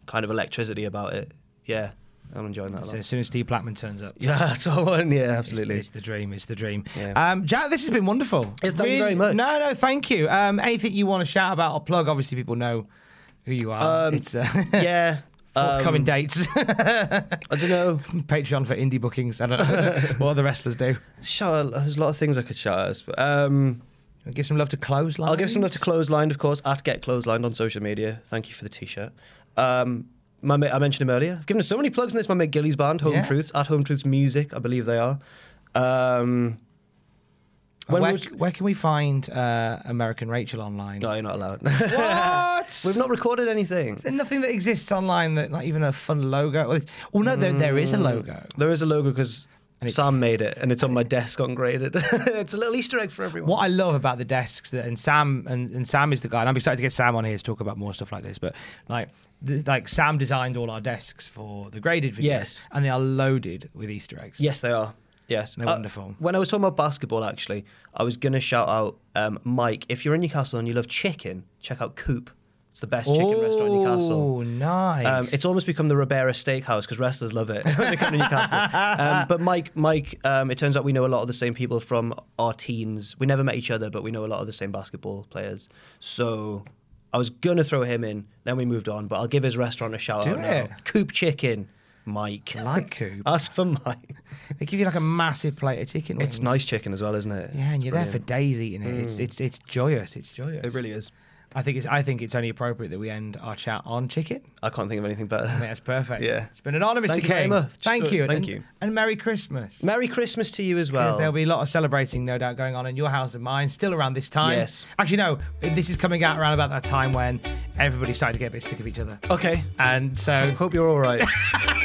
kind of electricity about it. Yeah, I'm enjoying that. A So lot. as soon as Steve Blackman turns up, Yeah, that's what I want. Yeah, absolutely. It's, the dream. It's the dream. Yeah. Um, Jack, this has been wonderful. Yeah, thank you very much. No, no, thank you. Um, anything you want to shout about or plug? Obviously, people know who you are. Um, it's uh, yeah. Forthcoming um, dates. I don't know. Patreon for indie bookings. I don't know what the wrestlers do. Shout there's a lot of things I could shout out. But, um, I'll Give some love to Clothesline. I'll give some love to Clothesline, of course, at Get Clotheslined on social media. Thank you for the t-shirt. Um, my mate, I mentioned him earlier. I've given so many plugs in this. My mate Gilly's band, Home Yeah. Truths, at Home Truths Music, I believe they are. Um, when Where, was, where can we find uh, American Rachel online? no, you're not allowed. What? We've not recorded anything. Is there nothing that exists online that, like, even a fun logo? Well, Oh no, there, there is a logo. There is a logo because And Sam made it, and it's on my desk ungraded. it's a little Easter egg for everyone. What I love about the desks, that, and Sam and, and Sam is the guy. And I'm excited to get Sam on here to talk about more stuff like this. But like, the, like Sam designed all our desks for the graded videos. Yes. and they are loaded with Easter eggs. Yes, they are. Yes, They're Uh, wonderful. When I was talking about basketball, actually, I was going to shout out um, Mike. If you're in Newcastle and you love chicken, check out Coop. It's the best chicken restaurant in Newcastle. Oh, nice. Um, it's almost become the Ribera Steakhouse because wrestlers love it when they come to Newcastle. Um, but Mike, Mike, um, it turns out we know a lot of the same people from our teens. We never met each other, but we know a lot of the same basketball players. So I was gonna throw him in, then we moved on. But I'll give his restaurant a shout Do out it. now. Coop Chicken, Mike. Like Coop. Ask for Mike. they give you like a massive plate of chicken. It's nice chicken as well, isn't it? Yeah, and It's you're there for days eating it. It's mm. it's it's joyous. It's joyous. It really is. I think it's I think it's only appropriate that we end our chat on chicken. I can't think of anything better. I think that's perfect. Yeah. It's been an honour, Mr. Thank you King. much. Thank you. Thank and, you. And Merry Christmas. Merry Christmas to you as well. there'll be a lot of celebrating, no doubt, going on in your house and mine still around this time. Yes. Actually, no, this is coming out around about that time when everybody started to get a bit sick of each other. Okay. And so, Hope you're all right.